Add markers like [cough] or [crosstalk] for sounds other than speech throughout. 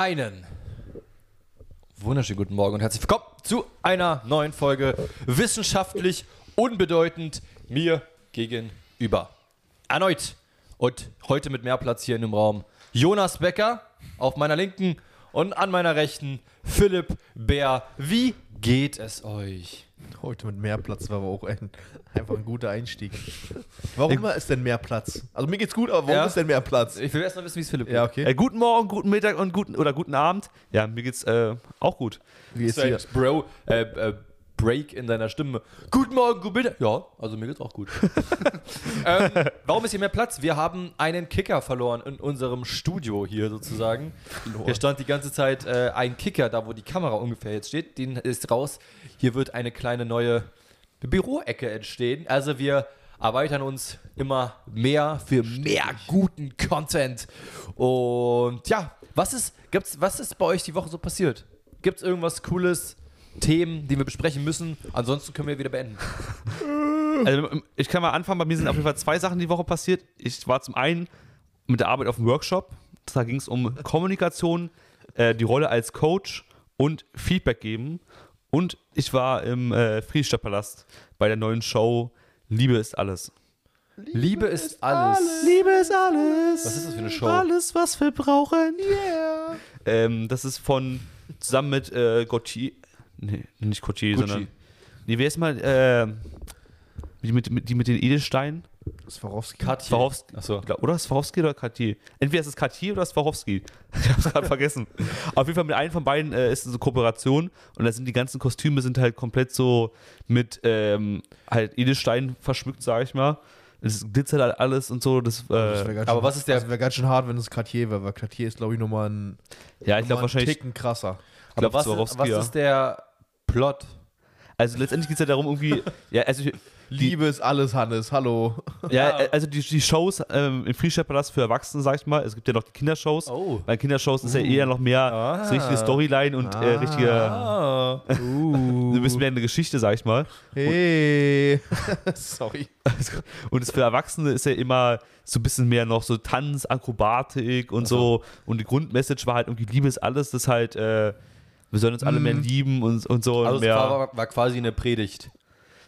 Einen wunderschönen guten Morgen und herzlich willkommen zu einer neuen Folge Wissenschaftlich unbedeutend mir gegenüber. Erneut und heute mit mehr Platz hier in dem Raum Jonas Becker auf meiner linken und an meiner rechten Philipp Bär. Wie geht es euch? Heute mit mehr Platz war aber auch ein, einfach ein guter Einstieg. Warum ist denn mehr Platz? Also mir geht's gut, aber warum Ja. ist denn mehr Platz? Ich will erst mal wissen, wie es Philipp Ja, geht. okay. Äh, guten Morgen, guten Mittag und guten oder guten Abend. Ja, mir geht's äh, auch gut. Wie ist ein Bro, äh, äh, Break in deiner Stimme. Guten Morgen, guten Mittag. Ja, also mir geht's auch gut. [laughs] ähm, warum ist hier mehr Platz? Wir haben einen Kicker verloren in unserem Studio hier sozusagen. Hier stand die ganze Zeit äh, ein Kicker, da wo die Kamera ungefähr jetzt steht. Den ist raus. Hier wird eine kleine neue Büroecke entstehen. Also wir erweitern uns immer mehr für mehr guten Content. Und ja, was ist, gibt's, was ist bei euch die Woche so passiert? Gibt es irgendwas Cooles, Themen, die wir besprechen müssen? Ansonsten können wir wieder beenden. [laughs] Also, ich kann mal anfangen. Bei mir sind auf jeden Fall zwei Sachen die Woche passiert. Ich war zum einen mit der Arbeit auf dem Workshop. Da ging es um Kommunikation, äh, die Rolle als Coach und Feedback geben. Und ich war im äh, Friedrichstadtpalast bei der neuen Show Liebe ist alles. Liebe ist alles. Liebe ist alles. Was ist das für eine Show? Alles, was wir brauchen. Yeah. Ähm, das ist von zusammen mit äh, Gauthier. Nee, nicht Gauthier, Gucci. sondern. Nee, wer ist mal äh, die, mit, mit, die mit den Edelsteinen? Swarovski. Katja. Swarovski. Achso. Oder Swarovski oder Cartier? Entweder ist es Cartier oder Swarovski. [laughs] Ich hab's gerade vergessen. Auf jeden Fall mit einem von beiden äh, ist es eine Kooperation und da sind die ganzen Kostüme sind halt komplett so mit ähm, halt Edelsteinen verschmückt, sag ich mal. Es glitzert halt alles und so. Das, Das äh, wär ganz aber schön- was ist der- Das wäre ganz schön hard, wenn es Cartier wäre, weil Cartier ist, glaube ich, nochmal ein, ja, ich glaube wahrscheinlich. Ticken krasser. Ich glaub, was, ist, Swarovski, was ja. ist der Plot? Also letztendlich geht es ja darum, irgendwie. [laughs] ja, also, die, Liebe ist alles, Hannes, hallo. ja, äh, also die, die Shows ähm, im Freestyle-Palast für Erwachsene, sag ich mal. Es gibt ja noch die Kindershows. Oh. Bei Kindershows ist ja eher noch mehr Ah. so richtige Storyline und äh, richtige. Ah. So ein bisschen mehr eine Geschichte, sag ich mal. Hey. [laughs] Sorry. Und das für Erwachsene ist ja immer so ein bisschen mehr noch so Tanz, Akrobatik und so. Und die Grundmessage war halt irgendwie Liebe ist alles, das halt, äh, wir sollen uns alle mehr lieben und, und so. Also und es mehr, war, war quasi eine Predigt.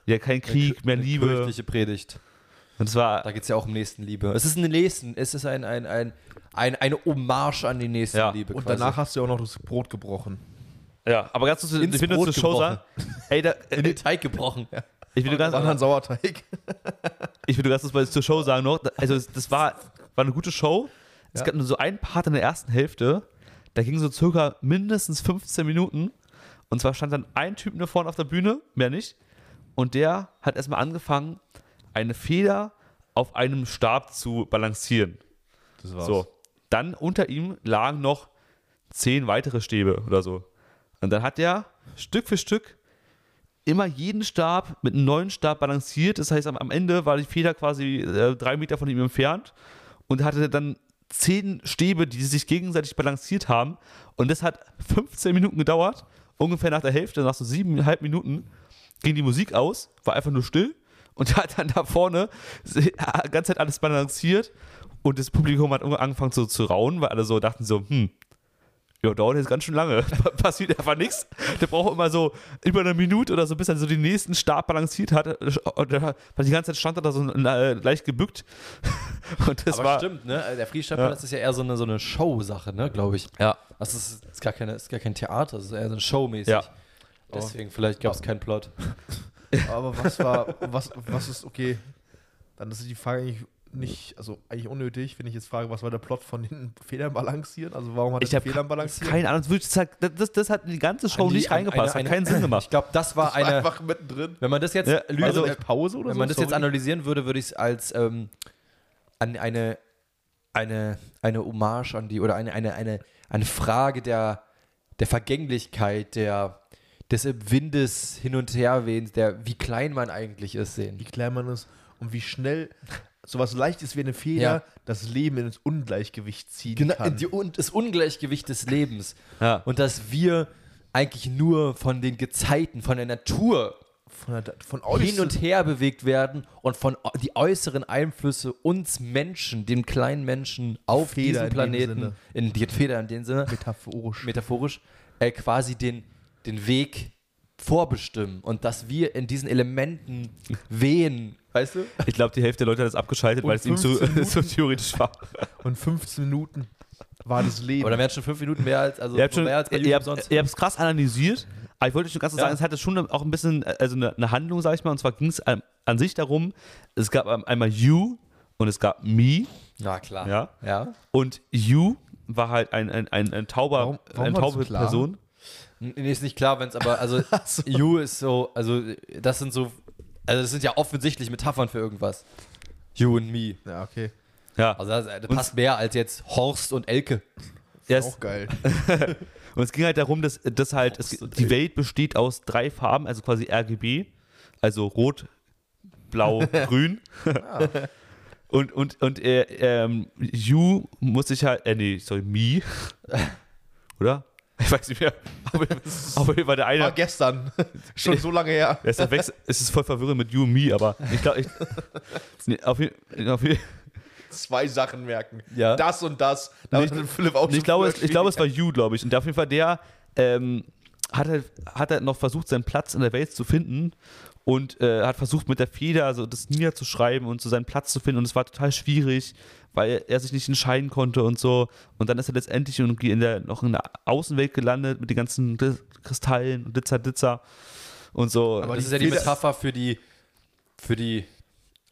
ja, kein Krieg, mehr Eine Liebe. Kirchliche Predigt. Und es war, Da geht es ja auch um Nächstenliebe. Es ist eine Nächsten, es ist ein, ein, ein, ein, eine Hommage an die Nächstenliebe. Und quasi. danach hast du ja auch noch das Brot gebrochen. ja, aber ganz kurz, Ins ich nur zur Show sagen. Ey, da, [laughs] in den Teig gebrochen. ich will ganz, ein Sauerteig. [laughs] ich will ganz kurz mal zur Show sagen noch. Also, das war, war eine gute Show. Es Ja. gab nur so einen Part in der ersten Hälfte, da ging so circa mindestens 15 Minuten. Und zwar stand dann ein Typ da vorne auf der Bühne, mehr nicht. Und der hat erstmal angefangen, eine Feder auf einem Stab zu balancieren. Das war's. So. Dann unter ihm lagen noch zehn weitere Stäbe oder so. Und dann hat er Stück für Stück immer jeden Stab mit einem neuen Stab balanciert. Das heißt, am, am Ende war die Feder quasi äh, drei Meter von ihm entfernt und hatte dann zehn Stäbe, die sich gegenseitig balanciert haben. Und das hat 15 Minuten gedauert. Ungefähr nach der Hälfte, nach so siebeneinhalb Minuten, ging die Musik aus, war einfach nur still. Und [laughs] hat dann da vorne die ganze Zeit alles balanciert. Und das Publikum hat angefangen so zu raunen, weil alle so dachten so, hm, ja, dauert jetzt ganz schön lange. [laughs] Passiert einfach nichts. Der braucht immer so über eine Minute oder so, bis er so den nächsten Stab balanciert hat. Und der, die ganze Zeit stand er da so äh, leicht gebückt. [laughs] Und das Aber war. stimmt, ne? Der Freestyle-Palast ist ja eher so eine, so eine Show-Sache, ne, glaube ich. Ja. Also es ist, ist, gar keine, ist gar kein Theater, es ist eher so ein Show-mäßig. Ja. Deswegen, vielleicht gab es keinen Plot. Aber was war, was, was ist, okay, dann ist die Frage eigentlich nicht, also eigentlich unnötig, wenn ich jetzt frage, was war der Plot von den [laughs] Federn balancieren? Also warum hat er Ich die habe Federn balanciert? keine Ahnung. das Das, das hat in die ganze Show die- nicht reingepasst. eine- hat keinen Sinn gemacht. Ich glaube, das war [laughs] Das war eine. einfach mittendrin. Wenn man das jetzt, Ja, Also Pause oder wenn so? man das jetzt analysieren würde, würde ich es als ähm, an eine, eine, eine Hommage an die oder eine, eine, eine, eine Frage der, der Vergänglichkeit, der, des Windes hin und her wehens, der wie klein man eigentlich ist, sehen. wie klein man ist und wie schnell sowas leicht ist wie eine Feder Ja. das Leben ins Ungleichgewicht ziehen Genau, kann. und das Ungleichgewicht des Lebens. Ja. Und dass wir eigentlich nur von den Gezeiten, von der Natur von, der, von hin und her bewegt werden und von die äußeren Einflüsse uns Menschen, den kleinen Menschen auf Feder diesem in dem Planeten, Sinne. in die Feder in dem Sinne, metaphorisch. metaphorisch, äh, quasi den, den Weg vorbestimmen und dass wir in diesen Elementen wehen, weißt du? Ich glaube, die Hälfte der Leute hat das abgeschaltet, Und weil es ihm zu, [laughs] 15 zu theoretisch war. Und 15 Minuten war das Leben. Aber dann wären schon fünf Minuten mehr als, also ihr habt schon, mehr als bei ihr habt, sonst. ihr habt es krass analysiert, aber ich wollte schon ganz kurz Ja. sagen, es hatte schon auch ein bisschen, äh, also eine, eine Handlung, sag ich mal, und zwar ging es an, an sich darum, es gab ähm, einmal You und es gab Me, Na klar. ja, Ja. und You war halt ein, ein, ein, ein tauber, Warum- warum eine war das taube klar? Person. Nee, ist nicht klar, wenn es aber, also [laughs] You ist so, also das sind so, also das sind ja offensichtlich Metaphern für irgendwas. You and me. ja, okay. Ja, Also das, das passt mehr als jetzt Horst und Elke. Yes. Auch geil. [laughs] Und es ging halt darum, dass, dass halt es, die Welt besteht aus drei Farben, also quasi RGB, also rot, blau, [laughs] grün. Und, und, und äh, ähm, You muss sich halt, äh, nee, sorry, Me, oder? [laughs] Ich weiß nicht mehr. Aber, jeden Fall der eine, War gestern. [laughs] Schon so lange her. der ist Wechsel, es ist voll verwirrend mit You und Me, aber ich glaube, ich, [laughs] nee, auf, auf, Zwei Sachen merken. Ja. Das und das. Da Nicht- hat Philipp auch Nee, ich, glaube, es, ich glaube, es war You, glaube ich. Und auf jeden Fall der ähm, hat, halt, hat halt noch versucht, seinen Platz in der Welt zu finden und äh, hat versucht, mit der Feder so das niederzuschreiben und so seinen Platz zu finden. Und es war total schwierig, weil er sich nicht entscheiden konnte und so. Und dann ist er letztendlich irgendwie in der, noch in der Außenwelt gelandet mit den ganzen Kristallen und Ditzer, Ditzer und so. Aber Das die ist ja die Metapher für die, für die,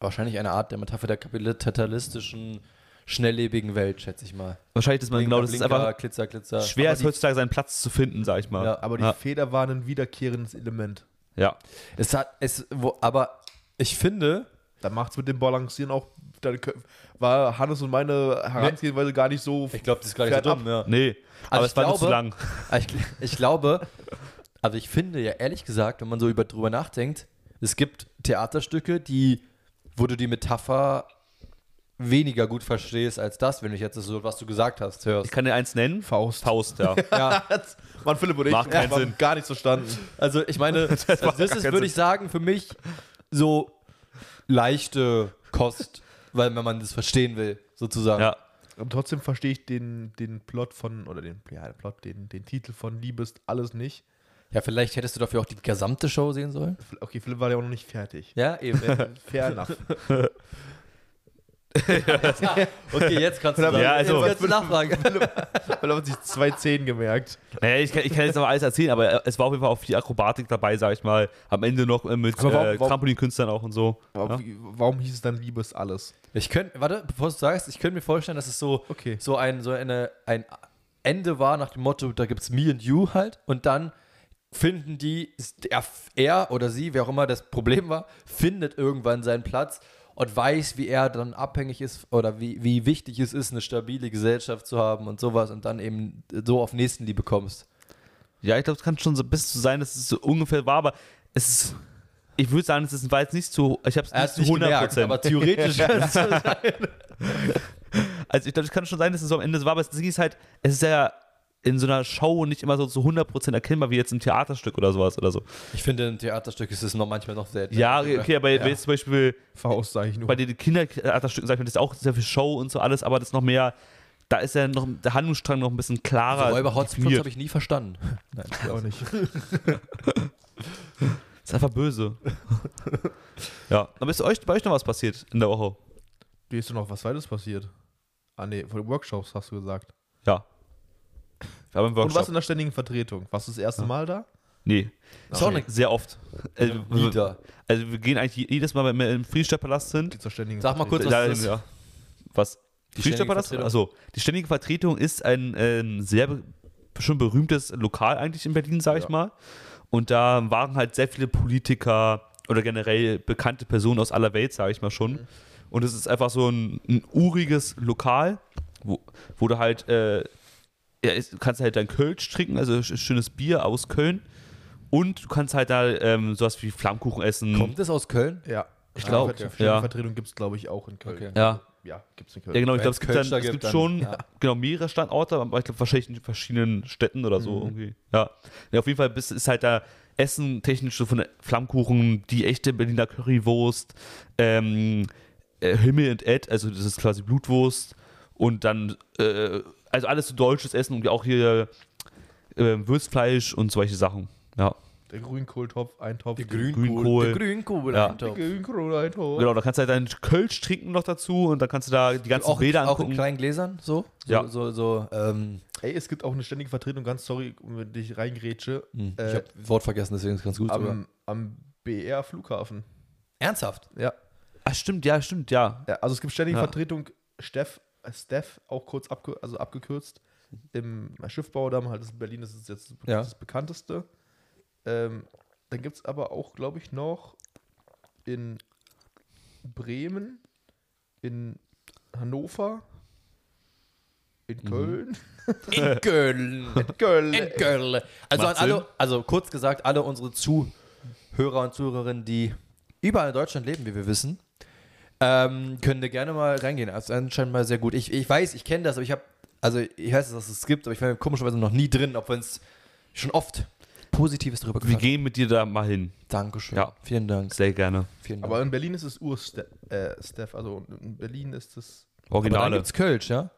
wahrscheinlich eine Art der Metapher der kapitalistischen, schnelllebigen Welt, schätze ich mal. Wahrscheinlich ist man genau, das ist Blinker, einfach Glitzer, Glitzer. schwer, aber ist heutzutage seinen Platz zu finden, sag ich mal. Ja, Aber die Ja. Feder war ein wiederkehrendes Element. Ja. Es hat, es, wo, aber ich finde, Da macht es mit dem Balancieren auch. Dann war Hannes und meine Herangehensweise gar nicht so. ich glaube, das ist gar nicht so dumm, ja. Nee, aber ich es war nur zu glaube- lang. [laughs] Ich, ich glaube, also ich finde ja ehrlich gesagt, wenn man so über, drüber nachdenkt, es gibt Theaterstücke, die, wo du die Metapher weniger gut verstehst als das, wenn ich jetzt so, was du gesagt hast, Ich hörst. kann dir eins nennen. Faust. Faust, ja. [laughs] Ja, [laughs] Mann, Philipp und ich Macht keinen Sinn. gar nichts verstanden. also ich meine, [laughs] das, also das ist, würde ich sagen, für mich so leichte Kost, weil wenn man das verstehen will, sozusagen. ja. Und trotzdem verstehe ich den, den Plot von, oder den, ja, den Plot, den, den Titel von Liebest alles nicht. Ja, vielleicht hättest du dafür auch die gesamte Show sehen sollen. Okay, Philipp war ja auch noch nicht fertig. Ja, eben. Fair enough. Okay, jetzt kannst du Ja, sagen. also- jetzt kannst du nachfragen. [laughs] Weil er hat sich zwei Zehen gemerkt. Naja, ich, kann, ich kann jetzt aber alles erzählen, aber es war auf jeden Fall auch viel Akrobatik dabei, sag ich mal. Am Ende noch äh, mit warum- äh, warum- Trampolinkünstlern auch und so. Aber Ja? warum hieß es dann Liebes alles? Ich könnte, warte, bevor du sagst, ich könnte mir vorstellen, dass es so, Okay. so, ein, so eine, ein Ende war nach dem Motto, da gibt es me and you halt und dann finden die, er, er oder sie, wer auch immer das Problem war, findet irgendwann seinen Platz und weiß, wie er dann abhängig ist oder wie, wie wichtig es ist, eine stabile Gesellschaft zu haben und sowas und dann eben so auf Nächstenliebe kommst. Ja, ich glaube, es kann schon so bisschen so sein, dass es so ungefähr war, aber es ist. Ich würde sagen, es ist, war jetzt nicht zu. Ich habe es nicht zu nicht 100 gemerkt, aber theoretisch [laughs] kann es so sein. Also, ich glaube, es kann schon sein, dass es so am Ende so war, aber Ding ist halt, es ist ja in so einer Show nicht immer so zu 100% erkennbar wie jetzt im Theaterstück oder sowas oder so. Ich finde, in Theaterstück ist es noch manchmal noch sehr. Ja, okay, aber wenn jetzt zum Beispiel Faust, sage ich nur. bei den Kindertheaterstücken, sag ich mal, das ist auch sehr viel Show und so alles, aber das ist noch mehr, da ist ja noch der Handlungsstrang noch ein bisschen klarer. Also Räuber Hotspots habe ich nie verstanden. [laughs] Nein, Ich auch nicht. [laughs] ist einfach böse. [laughs] ja, aber ist euch, bei euch noch was passiert in der Woche? Weißt du noch, was weiteres passiert? Ah, nee, von den Workshops hast du gesagt. Ja. Wir haben einen Und Workshop. was in der ständigen Vertretung? Warst du das erste Mal da? Nee, Ist auch Okay. sehr oft. Also, Wieder. also wir gehen eigentlich jedes Mal, wenn wir im Friedrichstadtpalast sind. Die zur ständigen Sag mal kurz, was das ist. ja. Was? Die Friedrichstadtpalast? ständige Achso, die ständige Vertretung ist ein ähm, sehr be schon berühmtes Lokal eigentlich in Berlin, sage ich Ja. mal. Und da waren halt sehr viele Politiker oder generell bekannte Personen aus aller Welt, sage ich mal schon. Und es ist einfach so ein, ein uriges Lokal, wo, wo du halt, äh, ja, ist, du kannst halt dein Kölsch trinken, also sch- schönes Bier aus Köln. Und du kannst halt da ähm, sowas wie Flammkuchen essen. Kommt es aus Köln? Ja. Ich glaub, Die ja. Ja. Vertretung gibt es, glaube ich, auch in Köln. Okay. Ja. ja, gibt's in Köln. Ja, genau, ich glaube, es gibt, dann, es gibt, gibt dann- schon ja. genau, mehrere Standorte, aber ich glaube wahrscheinlich in verschiedenen Städten oder so irgendwie. Ja. ja, auf jeden Fall bist, ist halt da Essen technisch so von Flammkuchen, die echte Berliner Currywurst, ähm, äh, Himmel und Ed, also das ist quasi Blutwurst und dann, äh, also alles so deutsches Essen und auch hier äh, Würstfleisch und solche Sachen. Ja, Der Grünkohltopf, Eintopf. Der Grünkohl. Der Grünkohl. Ja. Eintopf. Grünkohl, Eintopf. genau, da kannst du halt deinen Kölsch trinken noch dazu und dann kannst du da die ganzen Auch, Bilder auch in angucken. kleinen Gläsern, so? so Ja. So, so, ähm, Ey, es gibt auch eine ständige Vertretung, ganz sorry, wenn ich reingrätsche, hm, ich Äh, habe Wort vergessen, deswegen ist es ganz gut. am, am BR Flughafen. Ernsthaft? Ja. Ah, stimmt, ja, stimmt, ja. ja. Also es gibt ständige Ja. Vertretung, Steff, Steph, auch kurz abge also abgekürzt. Im Schiffbaudamm, halt das in Berlin, das ist jetzt Ja. das bekannteste. Ähm, dann gibt es aber auch, glaube ich, noch in Bremen, in Hannover, in [laughs] Köln. In Köln. Köln. In Köln. Also, an alle, also kurz gesagt, alle unsere Zuhörer und Zuhörerinnen, die überall in Deutschland leben, wie wir wissen, ähm, können da gerne mal reingehen. Also anscheinend mal sehr gut. Ich, ich weiß, ich kenne das, aber ich habe, also ich weiß, dass es gibt, aber ich war komischerweise noch nie drin, auch wenn es schon oft Positives darüber Wir gehört gehen mit dir da mal hin. Dankeschön. Ja. Vielen Dank. Sehr gerne. Vielen Dank. Aber in Berlin ist es Ur-Steph, äh, Steph, also in Berlin ist es, aber dann gibt's Kölsch, ja?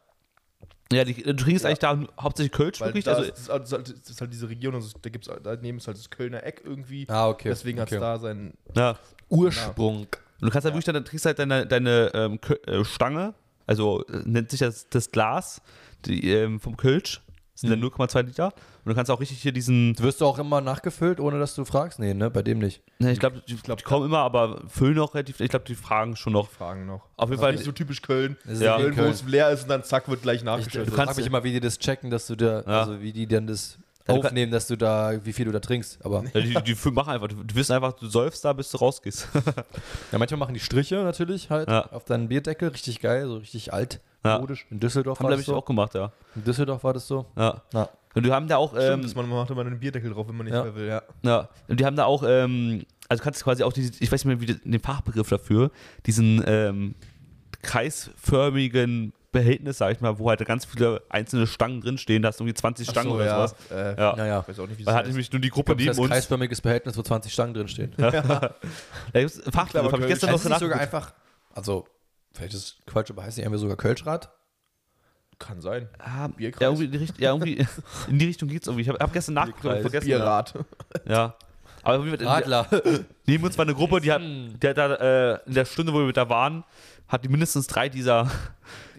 Ja, die, du trinkst Ja. eigentlich da hauptsächlich Kölsch, weil wirklich? da Also, ist, das ist, halt, das ist halt diese Region, also da gibt's, daneben ist halt das Kölner Eck irgendwie, Ah, okay. deswegen hat okay. es da sein, ja. Ursprung. Und du kannst halt wirklich dann trinkst halt deine, deine ähm, äh, Stange, also äh, nennt sich das, das Glas die, ähm, vom Kölsch. Das sind Mhm. dann 0,2 Liter. Und du kannst auch richtig hier diesen. Wirst du auch immer nachgefüllt, ohne dass du fragst? Nee, ne? Bei dem nicht. Ne, ich glaube, die, die kommen immer, aber füllen auch relativ. Ich glaube, die fragen schon noch. Fragen noch. Auf jeden Fall. nicht so typisch Köln. Das ist Ja. in Köln, wo es leer ist und dann zack, wird gleich Ich, nachgeschüttet. du kannst mich immer, wie die das checken, dass du da, Ja. also wie die dann das Ja, aufnehmen, dass du da, wie viel du da trinkst. Aber Ja, [laughs] die, die fü- machen einfach. Du, du wissen einfach, du säufst da, bis du rausgehst. [laughs] ja, manchmal machen die Striche natürlich halt Ja. auf deinen Bierdeckel, richtig geil, so richtig altmodisch. In Düsseldorf Haben, war das ich, so. auch gemacht, ja. In Düsseldorf war das so. ja. Ja. Und die haben da auch. Stimmt, Ähm, dass man, macht immer einen Bierdeckel drauf, wenn man nicht Ja. mehr will, ja. Ja, und die haben da auch, ähm, also kannst du quasi auch diese, ich weiß nicht mehr, wie den Fachbegriff dafür, diesen ähm, kreisförmigen Behältnis, sag ich mal, wo halt ganz viele einzelne Stangen drinstehen, da hast du irgendwie 20 Stangen so, oder ja. sowas. Äh, Ja. Naja. Ich weiß auch nicht, wie Da das hatte heißt. nämlich nur die Ich Gruppe das neben ist uns. kreisförmiges Behältnis, wo 20 Stangen drinstehen. [laughs] Da gibt's einen Fachbegriff, habe ich gestern noch es nicht sogar einfach, also, vielleicht ist es Quatsch, aber heißt nicht einfach sogar Kölschrad? Kann sein. Ah, Bierkreis? ja, irgendwie in die, Richt- ja, irgendwie [laughs] in die Richtung geht's irgendwie. Ich habe hab gestern nachgeguckt, vergessen. Bierrad. Ja. Aber Radler. [laughs] neben uns war eine Gruppe, die hat, die hat da äh, in der Stunde, wo wir da waren, hat die mindestens drei dieser,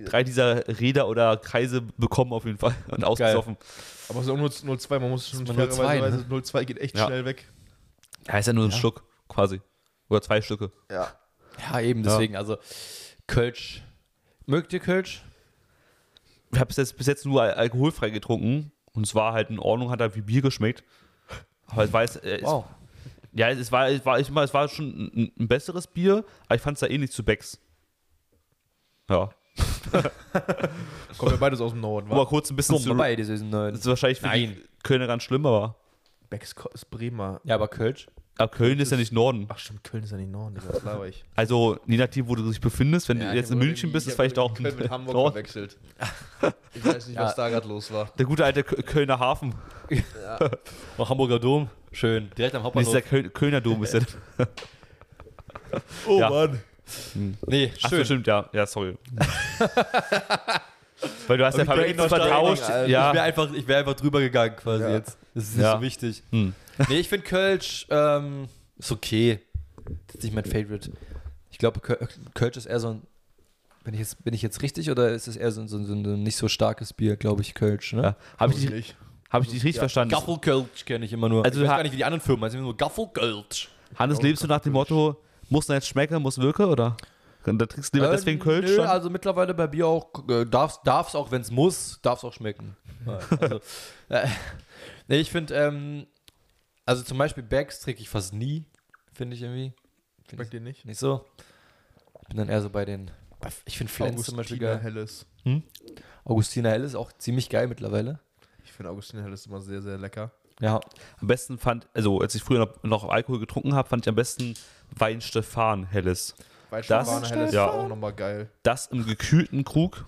drei dieser Räder oder Kreise bekommen auf jeden Fall [laughs] und ausgesoffen. Aber es ist auch nur 0,2, man muss schon ist nur 0,2, fairerweise, ne? 0,2 geht echt Ja. schnell weg. Ja, ist ja nur ein Schluck, quasi. Oder zwei Stücke. Ja. Ja, eben, deswegen, also Kölsch. Mögt ihr Kölsch? Ich habe bis jetzt, bis jetzt nur al alkoholfrei getrunken und es war halt in Ordnung, hat halt wie Bier geschmeckt. Aber es war jetzt, äh, Wow. es, ja, es war, es war, ich es war schon ein, ein besseres Bier, aber ich fand es da ähnlich zu Becks. Ja. [laughs] Kommen wir beides aus dem Norden, Aber wa? kurz ein bisschen Komm zu, das ist ein Das ist wahrscheinlich für Nein. die Kölner ganz schlimm, aber, Becks ist Bremer. Ja, aber Kölsch. aber Köln ist ja nicht Norden. Ach stimmt, Köln ist ja nicht Norden, das laber ich. Also, je nachdem, wo du dich befindest, wenn Ja, du ich jetzt in München irgendwie- bist, ich ist hab vielleicht auch Köln mit Hamburg Norden. verwechselt. [laughs] Ich weiß nicht, was Ja. da gerade los war. Der gute alte Kö- Kölner Hafen. Oh, [laughs] Hamburger Dom. Schön. Direkt am Nee, ist Hauptbahnhof. der Köl Kölner Dom ist der. Oh Ja. Mann. Nee, Ach so, schön. stimmt, ja. Ja, sorry. [laughs] Weil du hast ja Favoriten vertauscht. verstanden, Alter. Ich wäre Ja. einfach, ich wär einfach drüber gegangen quasi Ja. jetzt. Das ist nicht Ja. so wichtig. Hm. Nee, ich finde Kölsch ähm, ist okay. Das ist nicht mein Favorite. Ich glaube, Köl- Kölsch ist eher so ein. Bin ich, jetzt, bin ich jetzt richtig oder ist es eher so, ein- so, ein- so ein nicht so starkes Bier, glaube ich, Kölsch, ne? Ja. Habe ich, dich- nicht. hab ich dich richtig Ja. verstanden? Gaffelkölsch kenne ich immer nur. Also ich weiß gar nicht, wie die anderen Firmen heißen. Nur Gaffelkölsch. Hannes, lebst du nach dem Motto, muss nicht schmecken, muss wirken, oder? Und da trinkst du lieber Äh, deswegen Kölsch nö, schon? also mittlerweile bei Bier auch, äh, darf es auch, wenn es muss, darf es auch schmecken. [laughs] Also, äh, [laughs] nee, ich finde, ähm, also zum Beispiel Bags trinke ich fast nie, finde ich irgendwie. Find Schmeckt dir nicht? ich nicht so. Bin dann eher so bei den, bei- ich finde Flens zum Beispiel Augustiner geil. Helles. Augustiner Hell ist auch ziemlich geil mittlerweile. Ich finde Augustiner Helles immer sehr, sehr lecker. Ja, Am besten fand, also als ich früher noch, Alkohol getrunken habe, fand ich am besten Wein Stefan Helles. Weißweinfahne helles ja. war auch nochmal geil. Das im gekühlten Krug,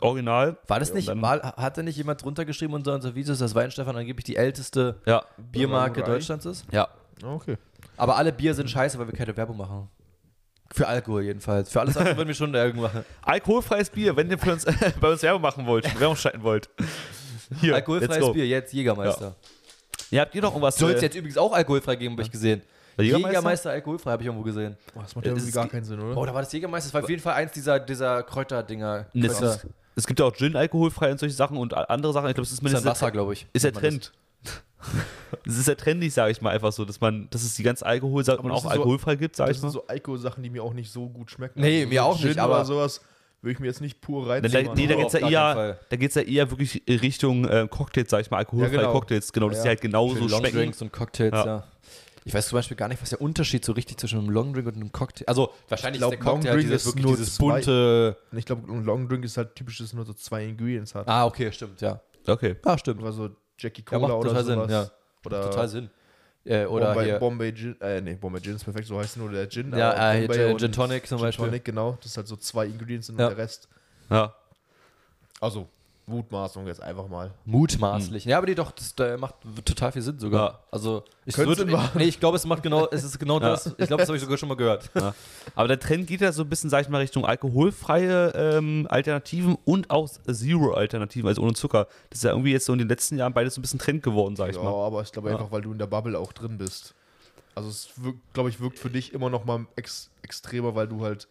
original. War das nicht, war, hatte nicht jemand drunter geschrieben unter unser Videos, dass Weinstefan angeblich die älteste Ja, Biermarke? Deutschlands ist? Ja. Ah, Okay. Aber alle Bier sind scheiße, weil wir keine Werbung machen. Für Alkohol jedenfalls. Für alles andere würden wir schon Werbung machen. [laughs] alkoholfreies Bier, wenn ihr für uns, [laughs] bei uns Werbung machen wollt, Werbung schalten wollt. [laughs] Hier, Alkoholfreies. Bier, jetzt Jägermeister. Ja, habt ihr noch irgendwas? Soll es äh, jetzt übrigens auch alkoholfrei geben, habe ich gesehen. Jägermeister? Jägermeister? alkoholfrei habe ich irgendwo gesehen. Oh, das macht ja Es irgendwie gar keinen Sinn, oder? Oh, da war das Jägermeister. Das war auf jeden Fall eins dieser, dieser Kräuterdinger. Es, Kräuter. es gibt ja auch Gin alkoholfrei und solche Sachen und a- andere Sachen. Ich glaube, es ist Das ist mindestens ein Wasser, glaube ich. ist der man Trend. [laughs] Es ist ja trendig, sage ich mal einfach so, dass man, dass es die ganze Alkoholsachen Aber auch das ist so- alkoholfrei gibt, sage Das ich sind mal. so Alkohol-Sachen, die mir auch nicht so gut schmecken. Nee, Also mir so auch nicht, Gin aber- oder sowas würde ich mir jetzt nicht pur reinziehen. da, nee, da geht es ja, eher- Fall. da geht's ja eher wirklich Richtung äh, Cocktails, sag ich mal, alkoholfreie Ja, genau. Cocktails, genau, dass Ja, die halt genauso Long schmecken. Drinks und Cocktails, Ja. ja. Ich weiß zum Beispiel gar nicht, was der Unterschied so richtig zwischen einem Long Drink und einem Cocktail Also, wahrscheinlich glaub, ist der Cocktail halt Drink dieses, ist wirklich nur dieses zwei- bunte. Ich glaube, ein Long Drink ist halt typisch, dass es nur so zwei Ingredients hat. Ah, okay, stimmt, ja. Okay. Ah, stimmt. Oder so Jackie Ja, Cola macht oder total sowas. Sinn, ja. Oder Total Sinn. Äh, oder Bombay, hier. Bombay Gin, äh, nee, Bombay Gin ist perfekt, so heißt nur der Gin. ja, aber äh, Gin, Gin Tonic zum Gin Beispiel. Tonic, genau. Das ist halt so zwei Ingredients und Ja. der Rest. Ja. Also, Mutmaßung jetzt einfach mal. Mutmaßlich. Ja, aber die doch, das da macht total viel Sinn sogar. Ja. Also, ich, würde, nee, ich glaube, es macht genau, es ist genau [laughs] das. Ich glaube, das habe ich sogar schon mal gehört. Ja. Aber der Trend geht ja so ein bisschen, sag ich mal, Richtung alkoholfreie ähm, Alternativen und auch Zero-Alternativen, also ohne Zucker. Das ist ja irgendwie jetzt so in den letzten Jahren beides so ein bisschen Trend geworden, sag ich Ja, mal. aber ich glaube Ja. einfach, weil du in der Bubble auch drin bist. Also es glaube ich, wirkt für dich immer noch mal ex extremer, weil du halt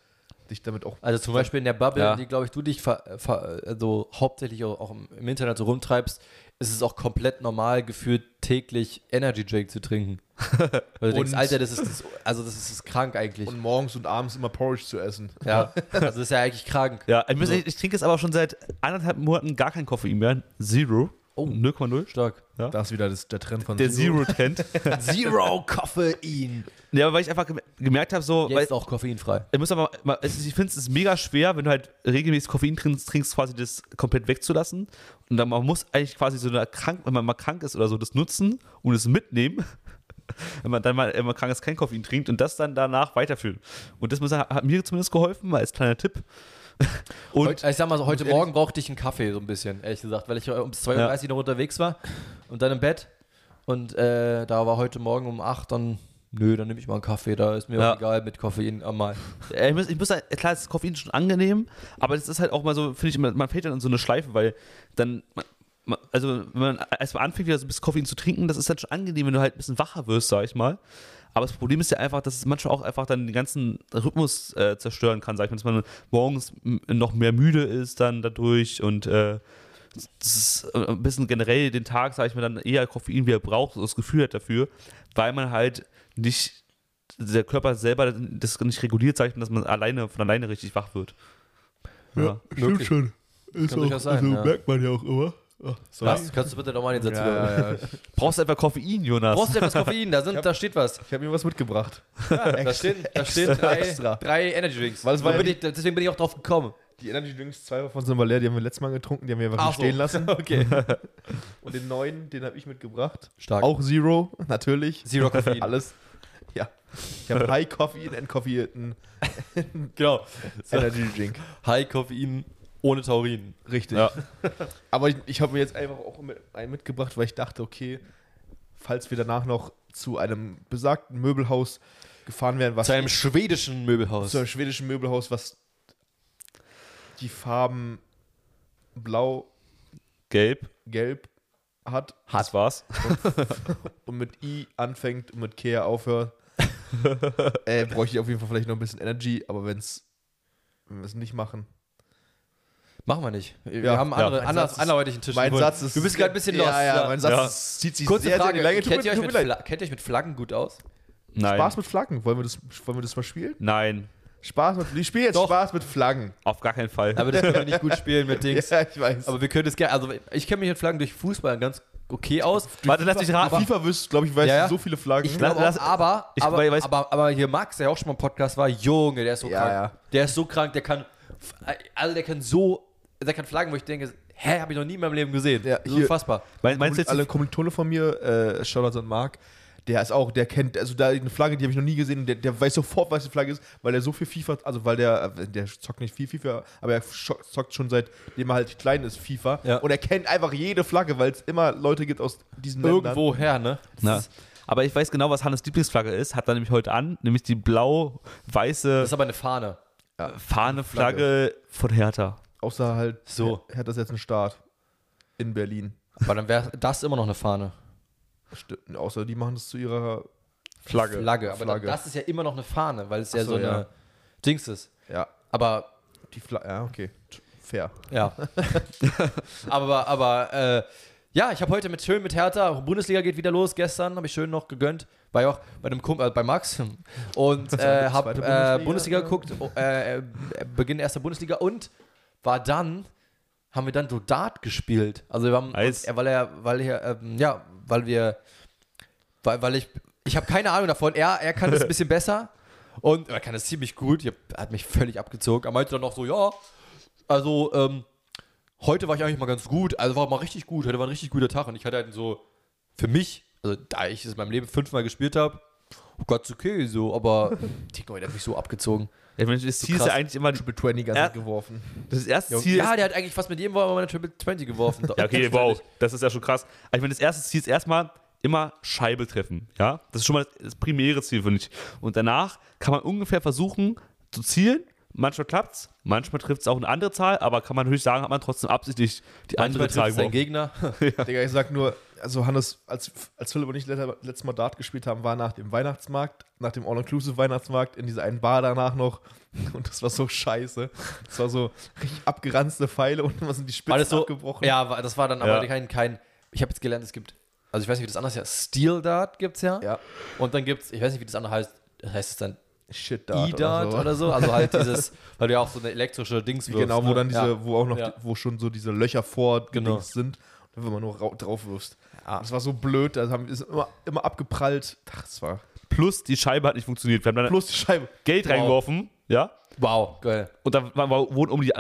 dich damit auch. Also zum Beispiel in der Bubble, Ja. in die, glaube ich, du dich ver, ver, also hauptsächlich auch, auch im- Internet so rumtreibst, ist es auch komplett normal, gefühlt täglich Energy Drink zu trinken. [laughs] Weil du denkst, Alter, das ist, das, also das ist, das krank eigentlich. Und morgens und abends immer Porridge zu essen. ja, [laughs] also das ist ja eigentlich krank. Ja, ich, muss, ich, ich trinke jetzt aber schon seit anderthalb Monaten gar kein Koffein mehr. Zero. Oh. 0,0. Stark. Da ist wieder das, der Trend von Der Zero-Trend. [laughs] Zero Koffein. ja, weil ich einfach gem- gemerkt habe, so, weil, Jetzt auch koffeinfrei. ich muss aber, mal- es ist- ich finde es mega schwer, wenn du halt regelmäßig Koffein trinkst, trinkst quasi das komplett wegzulassen. Und dann man muss eigentlich quasi so eine krank, wenn man mal krank ist oder so, das nutzen und es mitnehmen. [laughs] Wenn man dann mal man krank ist, kein Koffein trinkt und das dann danach weiterführen. Und das muss, hat mir zumindest geholfen, als kleiner Tipp. [laughs] Und Heute, ich sag mal so, heute Morgen brauchte ich einen Kaffee, so ein bisschen, ehrlich gesagt, weil ich um 32 noch unterwegs war und dann im Bett. Und äh, da war heute Morgen um 8 dann, nö, dann nehme ich mal einen Kaffee, da ist mir Ja. auch egal mit Koffein am Mal. Äh, ich muss, ich muss halt, klar, das Koffein ist schon angenehm, aber das ist halt auch mal so, finde ich, man fällt dann in so eine Schleife, weil dann, man, also wenn man erstmal anfängt, wieder so ein bisschen Koffein zu trinken, das ist dann schon angenehm, wenn du halt ein bisschen wacher wirst, sag ich mal. Aber das Problem ist ja einfach, dass es manchmal auch einfach dann den ganzen Rhythmus äh, zerstören kann, sag ich mal, dass man morgens noch mehr müde ist dann dadurch und äh, das ist äh, ein bisschen generell den Tag, sag ich mal, dann eher Koffein wieder braucht, so das Gefühl hat dafür, weil man halt nicht, der Körper selber das nicht reguliert, sag ich mal, dass man alleine von alleine richtig wach wird. Ja. Möglich. schon. Ist Kann durchaus sein, ja. merkt man ja auch immer. Oh. Was? Kannst du bitte nochmal den Satz Ja, wiederholen? ja, ja. [laughs] Brauchst du einfach Koffein, Jonas? Brauchst du etwas Koffein? Da, sind, da steht was. Ich habe mir was mitgebracht. Da stehen, da stehen extra, drei, drei Energy Drinks. Weil ja bin ich, deswegen bin ich auch drauf gekommen. Die Energy Drinks, zwei davon sind mal leer, die haben wir letztes Mal getrunken, die haben wir einfach Ach stehen so. lassen. [laughs] Okay. Und den neuen, den habe ich mitgebracht. Stark. Auch Zero, [laughs] natürlich. Zero Koffein. Alles. Ja. Ich habe High Coffee entkoffeierten Genau. Energy Drink. High Koffein ohne Taurin. Richtig. Ja. [laughs] Aber ich, ich habe mir jetzt einfach auch mit, einen mitgebracht, weil ich dachte, okay, falls wir danach noch zu einem besagten Möbelhaus gefahren wären, was Zu einem schwedischen Möbelhaus. zu einem schwedischen Möbelhaus, was die Farben blau, Gelb, gelb hat das war's. und mit I anfängt und mit Kea aufhört, [laughs] äh, bräuchte ich auf jeden Fall vielleicht noch ein bisschen Energy, aber wenn's, wenn wir es nicht machen. Machen wir nicht. Wir Ja, haben ja. andere, Mein anders, anderweitigen Tisch. Mein. Satz ist. Du bist gerade ein bisschen lost. Ja, ja, mein Satz Ja. zieht sich Kurze sehr, Frage, sehr in die Länge. Tut kennt, mir- ihr euch tut mit kennt ihr euch mit Flaggen gut aus? Nein. Spaß mit Flaggen. Wollen wir das, wollen wir das mal spielen? Nein, Spaß mit. Ich spiele jetzt Doch. Spaß mit Flaggen. auf gar keinen Fall. Aber das können wir nicht gut [laughs] spielen mit Dings. Ja, ich weiß. Aber wir können es gerne. Also ich kenne mich mit Flaggen durch Fußball ganz okay aus. Warte, lass mich raten. FIFA wirst glaube ich, weißt Ja, ja. so viele Flaggen. Ich glaube aber, ich aber, weiß- aber, aber hier Max, der auch schon mal im Podcast war, Junge, der ist so Ja, krank. ja. Der ist so krank, der kann, also der kann so, der kann Flaggen, wo ich denke, hä, habe ich noch nie in meinem Leben gesehen. Ja, so hier- unfassbar. Mein, meinst du jetzt alle Kommilitone von mir, äh, Shoutouts an Marc, der ist auch, der kennt, also da eine Flagge, die habe ich noch nie gesehen, der, der weiß sofort, was die Flagge ist, weil er so viel FIFA, also weil der, äh, der zockt nicht viel FIFA, aber er zockt schon seitdem er halt klein ist FIFA Ja. und er kennt einfach jede Flagge, weil es immer Leute gibt aus diesen Ländern. Irgendwo her, ne? Das Aber ich weiß genau, was Hannes Lieblingsflagge ist. Hat er nämlich heute an, nämlich die Das blau-weiße ist aber eine Fahne. Fahne-Flagge von Hertha. Außer halt, So. hat das jetzt einen Start in Berlin. Aber dann wäre das immer noch eine Fahne. Stimmt, außer die machen das zu ihrer Flagge. Flagge. Aber Flagge. das ist ja immer noch eine Fahne, weil es ja so, so eine ja. Dings ist. Ja, Aber die Flagge, ja, okay. Fair. Ja. [laughs] aber, aber, äh, ja, ich habe heute mit schön mit Hertha, Bundesliga geht wieder los. Gestern habe ich schön noch gegönnt. War ja auch bei dem Kumpel, äh, bei Max. Und [laughs] äh, habe äh, Bundesliga, geguckt, äh, äh, Beginn erster Bundesliga und war dann, haben wir dann so Dart gespielt. Also wir haben, er, weil er, weil er, ähm, ja, weil wir, weil, weil ich, ich habe keine Ahnung davon. Er, er kann das ein [laughs] bisschen besser und er kann das ziemlich gut. Er hat mich völlig abgezogen. Er meinte dann noch so, ja, also, ähm, heute war ich eigentlich mal ganz gut. Also war mal richtig gut. Heute war ein richtig guter Tag. Und ich hatte halt so, für mich, also da ich es in meinem Leben fünfmal gespielt habe, oh Gott, ist okay, so. Aber [laughs] Tico, der hat mich so abgezogen. Ja, Mensch, das Ziel ist krass. ja eigentlich immer, Triple 20 ganz Ja. geworfen. das erste Ziel ja, ist, der hat eigentlich fast mit jedem Mal meine Triple 20 geworfen. [laughs] Ja, okay, [laughs] wow, das ist ja schon krass. Aber ich meine, das erste Ziel ist erstmal immer Scheibe treffen. Ja, das ist schon mal das primäre Ziel, finde ich. Und danach kann man ungefähr versuchen zu zielen. Manchmal klappt's, manchmal trifft es auch eine andere Zahl, aber kann man natürlich sagen, hat man trotzdem absichtlich die andere Manchmal Zahl trifft sein geworfen. Gegner. [laughs] Digga, ich sag nur, also Hannes, als, als Philipp und ich letzte- letztes Mal Dart gespielt haben, war nach dem Weihnachtsmarkt, nach dem All-Inclusive-Weihnachtsmarkt in dieser einen Bar danach noch. [laughs] Und das war so scheiße. Das war so richtig abgeranzte Pfeile und immer sind die Spitzen das so? abgebrochen. Ja, das war dann aber Ja. kein, kein. Ich habe jetzt gelernt, es gibt. Also ich weiß nicht, wie das andere heißt. Steel Dart gibt's ja. Ja. Und dann gibt's, ich weiß nicht, wie das andere heißt. Heißt es dann Shit Dart. E-Dart oder, so. Also halt [laughs] dieses, weil du ja auch so eine elektrische Dings wirfst. Genau, wo ne? dann diese, Ja. wo auch noch, Ja. die, wo schon so diese Löcher vor Genau. Dings sind, wenn man nur rau- drauf wirfst. Ja. Das war so blöd, da haben ist immer, immer abgeprallt. Ach, das war. Plus die Scheibe hat nicht funktioniert. Wir haben dann Plus die Scheibe. Geld Wow. reingeworfen, ja. Wow, geil. Und da wurden um die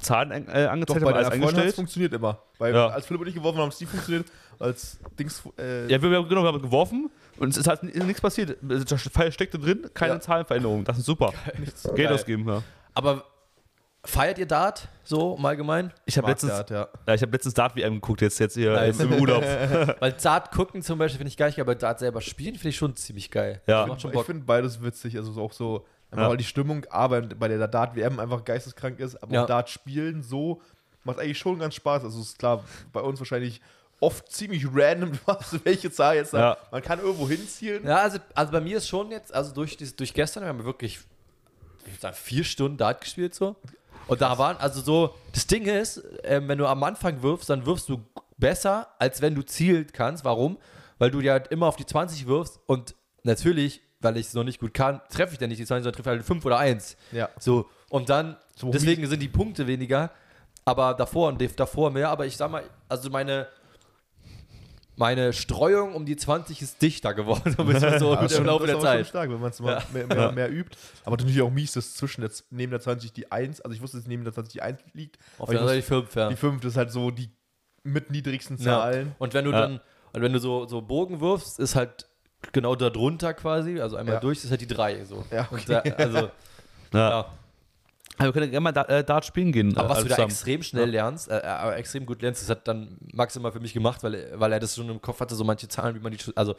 Zahlen äh, Doch, angezeigt, bei haben alles eingestellt. funktioniert immer. Weil Ja. als Philipp und ich geworfen haben, es die funktioniert. Als Dings. Äh, Ja, wir, wir, genau, wir haben geworfen und es ist halt nichts passiert. Der Pfeil steckte drin, keine Ja. Zahlenveränderung. Das ist super. nichts. Geld Geil. ausgeben, ja. Aber feiert ihr Dart so im Allgemeinen? Ich habe letztens, Dart, ja. ja, ich hab letztens Dart-WM geguckt, jetzt, jetzt hier Nice. im Urlaub. [laughs] [laughs] Weil Dart gucken zum Beispiel finde ich gar nicht, aber Dart selber spielen finde ich schon ziemlich geil. Ja. Ich finde beides witzig. Also so auch so, Ja. weil die Stimmung, aber bei der Dart-WM einfach geisteskrank ist. Aber Ja. Dart spielen so macht eigentlich schon ganz Spaß. Also ist klar, bei uns wahrscheinlich oft ziemlich random, [laughs] was, welche Zahl jetzt da. Ja. Man kann irgendwo hinzielen. Ja, also, also bei mir ist schon jetzt, also durch, durch gestern, wir haben wirklich, ich würde sagen, vier Stunden Dart gespielt so. Und da waren, also so, das Ding ist, ähm, wenn du am Anfang wirfst, dann wirfst du besser, als wenn du zielen kannst. Warum? Weil du ja halt immer auf die 20 wirfst und natürlich, weil ich es noch nicht gut kann, treffe ich dann nicht die 20, sondern treffe halt 5 oder 1. Ja. So, und dann, So deswegen sind die Punkte weniger, aber davor und davor mehr. Aber ich sag mal, also meine, meine Streuung um die 20 ist dichter geworden, [laughs] so ein bisschen so Ja, im Laufe das der ist aber schon Zeit. stark, wenn man es mal Ja. mehr, mehr, Ja. mehr übt. Aber natürlich auch mies, dass zwischen der, neben der 20 die 1, also ich wusste, dass neben der 20 die 1 liegt. Auf der Seite die 5, ja. Die 5 ist halt so die mit niedrigsten ja. Zahlen. Und wenn du Ja. dann, und wenn du so, so Bogen wirfst, ist halt genau da drunter quasi, also einmal Ja. durch, ist halt die 3. So. Ja, okay. da, also, Ja. Aber wir können gerne mal da, äh, Dart spielen gehen. Aber äh, was alle du da zusammen. extrem schnell lernst, äh, äh, aber extrem gut lernst, das hat dann Max immer für mich gemacht, weil, weil er das schon im Kopf hatte, so manche Zahlen, wie man die, also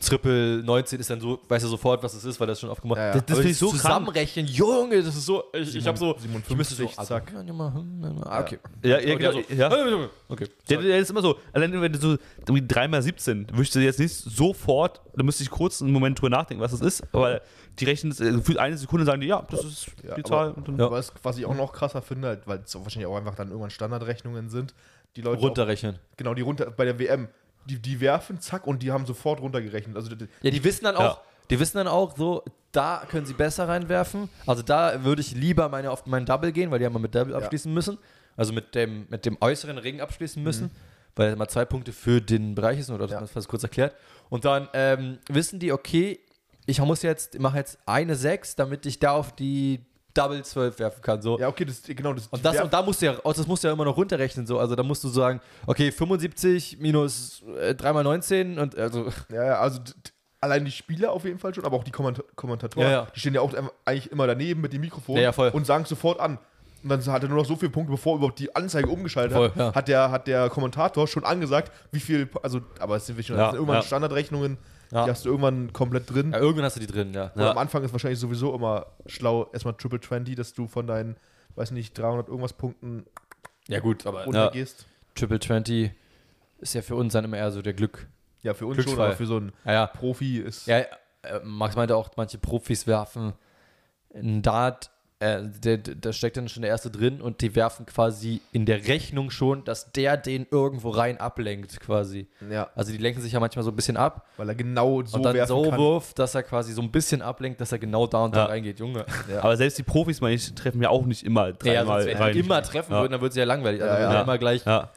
Triple 19 ist dann so, weiß er sofort, was es ist, weil er das schon aufgemacht Ja, ja. hat. Das Aber finde ich so Zusammenrechnen, Junge, das ist so, ich, ich habe so, ich 57, müsste so, also, zack. ja, hm, ah, okay. Ja, ja, genau, ja. Okay. Der, der ist immer so, allein wenn du so irgendwie 3x17, würdest du jetzt nicht sofort, da müsste ich kurz einen Moment drüber nachdenken, was das ist, aber die rechnen äh, für eine Sekunde sagen die, ja, das ist Ja, die aber- Zahl. Und dann, Ja. Aber was, was ich auch noch krasser finde, halt, weil es wahrscheinlich auch einfach dann irgendwann Standardrechnungen sind, die Leute. Runterrechnen. Auch, genau, die runter bei der WM, die, die werfen, zack, und die haben sofort runtergerechnet. Also die- Ja, die wissen dann Ja. auch, die wissen dann auch so, da können sie besser reinwerfen. Also da würde ich lieber meine, auf meinen Double gehen, weil die haben mal mit Double abschließen müssen. Also mit dem, mit dem äußeren Ring abschließen müssen, weil immer zwei Punkte für den Bereich ist, oder das Ja. ja. fast kurz erklärt. Und dann ähm, wissen die, okay, ich muss jetzt, mache jetzt eine 6, damit ich da auf die Double 12 werfen kann. So. Ja, okay, das, genau. Das, Und, das, und da musst du ja, oh, das musst du ja immer noch runterrechnen. So. Also da musst du sagen, okay, 75 minus äh, 3 mal 19 und also. [laughs] Ja, ja, also allein die Spieler auf jeden Fall schon, aber auch die Komment Kommentatoren, Ja, ja. die stehen ja auch eigentlich immer daneben mit dem Mikrofon und sagen sofort an. Und dann hat er nur noch so viele Punkte, bevor überhaupt die Anzeige umgeschaltet Voll, hat, ja. hat, der, hat der Kommentator schon angesagt, wie viel, also, aber es sind, schon, Ja, irgendwann ja. Standardrechnungen, Ja. die hast du irgendwann komplett drin. Ja, irgendwann hast du die drin, ja. Und am Anfang ist wahrscheinlich sowieso immer schlau, erstmal Triple 20, dass du von deinen, weiß nicht, 300 irgendwas Punkten Ja, gut, aber runtergehst. Triple 20 ist ja für uns dann immer eher so der Glück. Ja, für uns schon, Glücksfall. aber für so einen Ja, ja. Profi ist. Ja, äh, Max meinte auch, manche Profis werfen einen Dart, äh, der- der- da steckt dann schon der erste drin und die werfen quasi in der Rechnung schon, dass der den irgendwo rein ablenkt, quasi. ja, Also die lenken sich ja manchmal so ein bisschen ab weil er genau so und dann werfen so kann. wirft, dass er quasi so ein bisschen ablenkt, dass er genau da und da Ja. reingeht, Junge. Ja. Aber selbst die Profis, meine ich, treffen ja auch nicht immer Ja, dreimal sonst, wenn rein. die immer treffen Ja. würden, dann wird es ja langweilig. Also Ja, wenn ja. er immer gleich. Ja.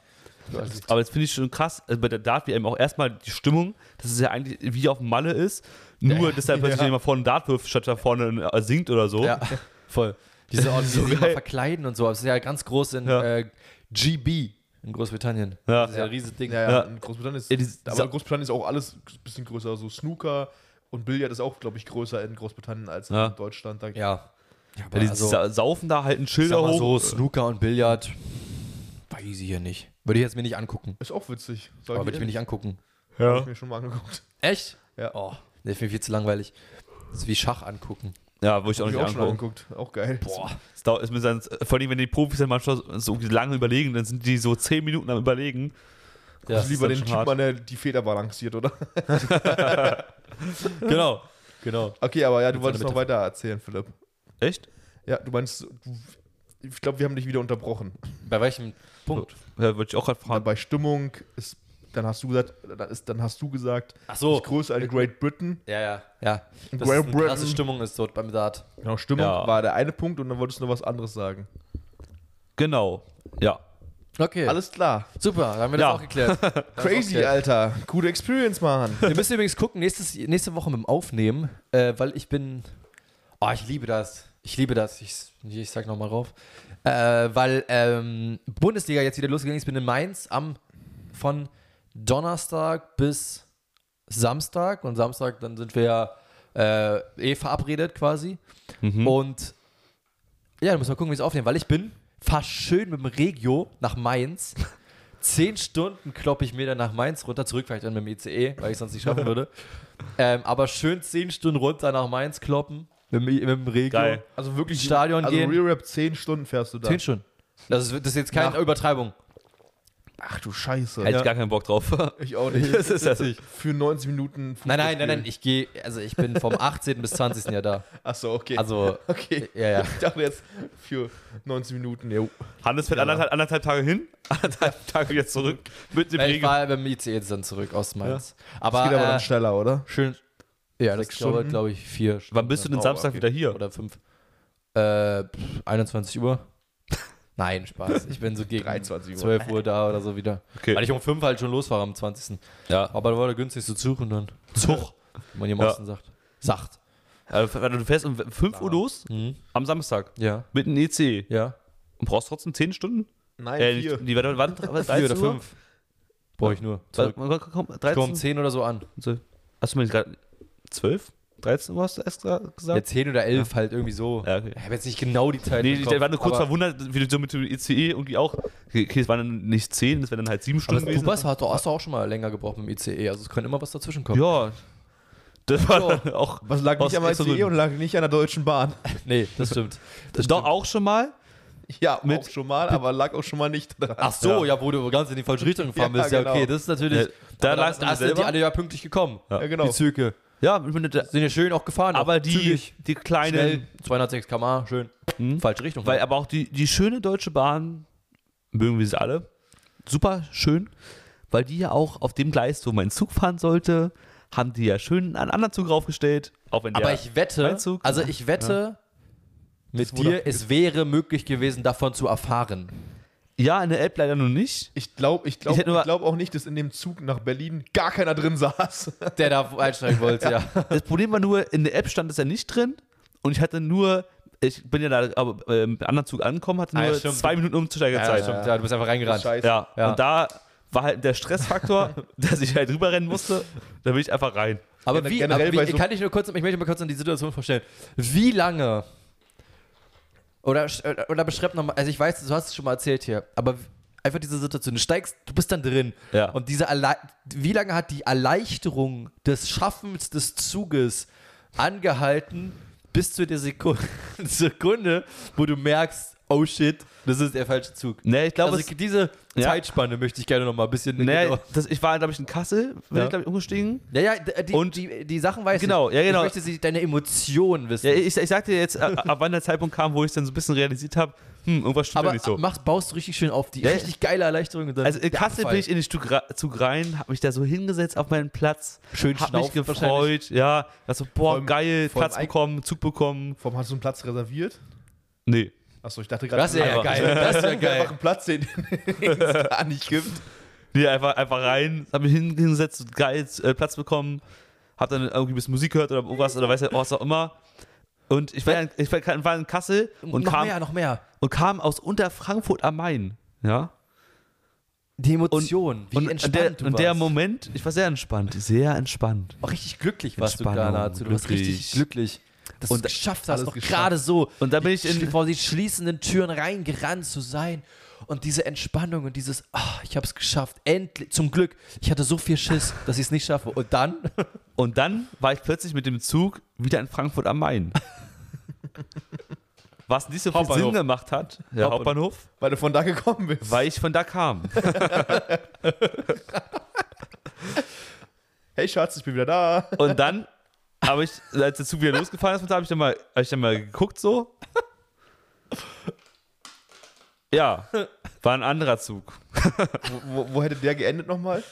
Aber jetzt finde ich schon krass, also bei der Dart WM auch erstmal die Stimmung, dass es ja eigentlich wie auf dem Malle ist, nur dass er [laughs] plötzlich Ja. jemand vorne einen Dart wirft, statt da vorne singt oder so. Ja, [laughs] voll. Diese Orte, die So sich immer verkleiden und so. Das ist ja ganz groß in Ja. äh, GB in Großbritannien. Ja. Das ist ja ein riesiges Ding. Ja, ja, Ja. in Großbritannien ist, Ja, die- aber in Großbritannien ist auch alles ein bisschen größer. So Snooker und Billard ist auch, glaube ich, größer in Großbritannien als Ja. in Deutschland. Da, Ja. ja Ja, die also, sa- saufen da halt ein ich Schilder hoch. so, Snooker und Billard, weiß ich hier nicht. Würde ich jetzt mir nicht angucken. Ist auch witzig. Sag Aber würde ich mir nicht angucken. Hab ja. ich mir schon mal angeguckt. Echt? Ja. Oh, nee, ist mir viel zu langweilig. Das ist wie Schach angucken. Ja, wo ich auch nicht ich auch schon. Auch geil. Boah. Das dauert, ist mir dann, vor allem, wenn die Profis dann manchmal so lange überlegen, dann sind die so 10 Minuten am Überlegen. Ja, Also lieber den Typ an, der die Feder balanciert, oder? [laughs] genau. Genau. Okay, aber ja, du Mit wolltest noch weiter erzählen, Philipp. Echt? Ja, du meinst, du, ich glaube, wir haben dich wieder unterbrochen. Bei welchem Punkt? Ja, wollte ich auch gerade fragen. Bei Stimmung ist, dann hast du gesagt, dann, ist, dann hast du gesagt, Ach so. ist größer als Great Britain. Ja, ja. Ja. Das Great ist eine krasse Britain. Stimmung ist dort beim Dart. Genau, Stimmung Ja. war der eine Punkt und dann wolltest du noch was anderes sagen. Genau. Ja. Okay. Alles klar. Super, dann haben wir Ja. das auch geklärt. [laughs] Das ist Crazy, okay. Alter. Gute Experience, Mann. Wir müssen übrigens gucken, nächstes, nächste Woche mit dem Aufnehmen, äh, weil ich bin. Oh, ich liebe das. Ich liebe das. Ich, ich sag nochmal drauf. Äh, weil ähm, Bundesliga jetzt wieder losgegangen ist. Ich bin in Mainz am von Donnerstag bis Samstag. Und Samstag, dann sind wir ja äh, eh verabredet quasi. Mhm. Und ja, da müssen wir gucken, wie es aufnehmen, weil ich bin fast schön mit dem Regio nach Mainz. [laughs] Zehn Stunden kloppe ich mir dann nach Mainz runter, zurück vielleicht dann mit dem ICE, weil ich sonst nicht schaffen würde. ähm, aber schön zehn Stunden runter nach Mainz kloppen, mit, dem- mit dem Regio. Geil. Also wirklich. Stadion also gehen. Real Rap 10 Stunden fährst du da. Zehn Stunden. Das ist, das ist jetzt keine Nach- Übertreibung. Ach du Scheiße. Hätte ich gar keinen Bock drauf. [laughs] Ich auch nicht. das ist das. Für 90 Minuten. Nein, nein, nein, nein, ich gehe, also ich bin vom 18. bis 20. Jahr da. Achso, okay. Also, [laughs] okay. ja, ja. Ich dachte jetzt für 90 Minuten. Jo. Hannes fährt anderthalb, anderthalb Tage hin, [laughs] anderthalb Tage wieder zurück mit dem Ich Regen. war beim ICE jetzt dann zurück aus Mainz. Das Aber, geht aber äh, dann schneller, oder? Schön. Ja, das glaube ich, vier Stunden. Wann bist du denn Oh, Samstag okay. wieder hier? Oder fünf. Äh, pff, 21 Uhr. Nein, Spaß. Ich bin so gegen 23 Uhr. 12 Uhr da oder so wieder. Okay. Weil ich um 5 halt schon losfahre am 20. Ja. Aber da war der günstigste Zug und dann Zug. wie man hier im Ja. Osten sagt. Sacht. Also, du fährst um 5 Uhr los Mhm. am Samstag Ja. mit einem EC Ja. und brauchst trotzdem 10 Stunden? Nein, Äh, vier. die waren wann? [laughs] 4 oder 5. Brauche ich nur. Zurück. Komm, komm, komm, Ich komme 13? um 10 oder so an. Hast du mir gerade 12? 13 Uhr hast du gerade gesagt? Ja, 10 oder 11 halt irgendwie so. Ja, okay. Ich habe jetzt nicht genau die Zeit. Nee, ich war nur kurz aber- verwundert, wie du so mit dem ECE irgendwie auch. Okay, es waren dann nicht 10, das wären dann halt 7 Aber Stunden du gewesen. warst, hast, du- hast du auch schon mal länger gebraucht mit dem ICE. Also es könnte immer was dazwischen kommen. Ja. Das war Ja. dann auch. Was lag nicht am extra ICE und lag nicht an der Deutschen Bahn? [laughs] Nee, das stimmt. [laughs] Das Doch stimmt. auch schon mal. Ja, Mit- auch schon mal, aber lag auch schon mal nicht dran. Ach so, ja. wo du ganz in die falsche Richtung gefahren [laughs] Ja, bist. Ja, genau. okay, das ist natürlich. Ja, da aber lagst du da sind die alle ja pünktlich gekommen. Ja. Ja, genau. Die Züge. Ja, ich meine, da- Sind ja schön auch gefahren. aber auch die, zügig, die kleinen. schnell, 206 km/h, schön. Hm? Falsche Richtung. Weil aber auch die, die schöne Deutsche Bahn, mögen wir sie alle, super schön, weil die ja auch auf dem Gleis, wo mein Zug fahren sollte, haben die ja schön einen anderen Zug raufgestellt. Auch wenn aber der, ich wette, Zug, also ja. ich wette mit Das wurde dir, es wäre möglich gewesen, davon zu erfahren. Ja, in der App leider noch nicht. Ich glaube ich glaub, Ich ich nur- glaub auch nicht, dass in dem Zug nach Berlin gar keiner drin saß. [laughs] Der da einsteigen wollte, ja. Das Problem war nur, in der App stand es ja nicht drin und ich hatte nur ich bin ja da aber, äh, mit dem anderen Zug angekommen, hatte Ah, nur ja, zwei Minuten Umsteigezeit. stimmt. Ja, du bist einfach reingerannt. Scheiße. Ja, Ja. und da war halt der Stressfaktor, [laughs] dass ich halt rüberrennen musste. Da bin ich einfach rein. Aber Gen- wie, aber wie so- kann ich nur kurz, ich möchte mal kurz an die Situation vorstellen. Wie lange oder, oder beschreib nochmal, also ich weiß, du hast es schon mal erzählt hier, aber einfach diese Situation, du steigst, du bist dann drin Ja. und diese Erle wie lange hat die Erleichterung des Schaffens des Zuges angehalten bis zu der Sekunde, [laughs] Sekunde wo du merkst, oh shit, das ist der falsche Zug. Nee, ich glaube, Also ich, diese Ja. Zeitspanne möchte ich gerne noch mal ein bisschen nee, genau- das, ich war, glaube ich, in Kassel, bin Ja. ich, glaube ich, umgestiegen. Ja, ja, d- die, Und- die, die Sachen weiß Genau, ich. ja, genau. Ich möchte sie, deine Emotionen wissen. Ja, ich, ich sag dir jetzt, äh, ab wann der Zeitpunkt kam, wo ich dann so ein bisschen realisiert habe, hm, irgendwas stimmt aber ja nicht so. machst, baust du richtig schön auf die Ja, richtig geile Erleichterung. Und dann Also in Kassel Abfall. bin ich in den Zug, Zug rein, habe mich da so hingesetzt auf meinen Platz, Schön hab mich gefreut, ja, also boah, allem- geil, allem Platz bekommen, Zug bekommen. Warum hast du einen Platz reserviert? Nee. Achso, ich dachte gerade, Das wäre ja Einfach- geil. Das wäre [laughs] einfach geil. einen Platz, den es gar nicht gibt. Nee, einfach, einfach rein, hab mich hin- hingesetzt, geil, äh, Platz bekommen, hab dann irgendwie ein bisschen Musik gehört oder irgendwas oder weiß ja, was auch immer. Und ich war, in- ich war in Kassel und noch kam, mehr, noch mehr. und kam aus unter Frankfurt am Main. Ja. Die Emotion, wie und entspannt der, du und der warst. Moment, ich war sehr entspannt, sehr entspannt. Auch richtig glücklich warst du nahezu. Du warst richtig glücklich. Dass du Und es geschafft hast, noch geschafft. gerade so Und da bin ich in- vor die schließenden Türen reingerannt zu sein. Und diese Entspannung und dieses, ah, ich habe es geschafft, endlich, zum Glück. Ich hatte so viel Schiss, dass ich es nicht schaffe. Und dann, [laughs] Und dann war ich plötzlich mit dem Zug wieder in Frankfurt am Main. [laughs] Was nicht so viel. Sinn gemacht hat, der Hauptbahnhof. Hauptbahnhof, Weil du von da gekommen bist. weil ich von da kam. [laughs] hey Schatz, ich bin wieder da. Und dann habe ich, als der Zug wieder losgefahren ist, habe ich dann mal, hab ich dann mal geguckt so. Ja, war ein anderer Zug. Wo, wo, wo hätte der geendet nochmal?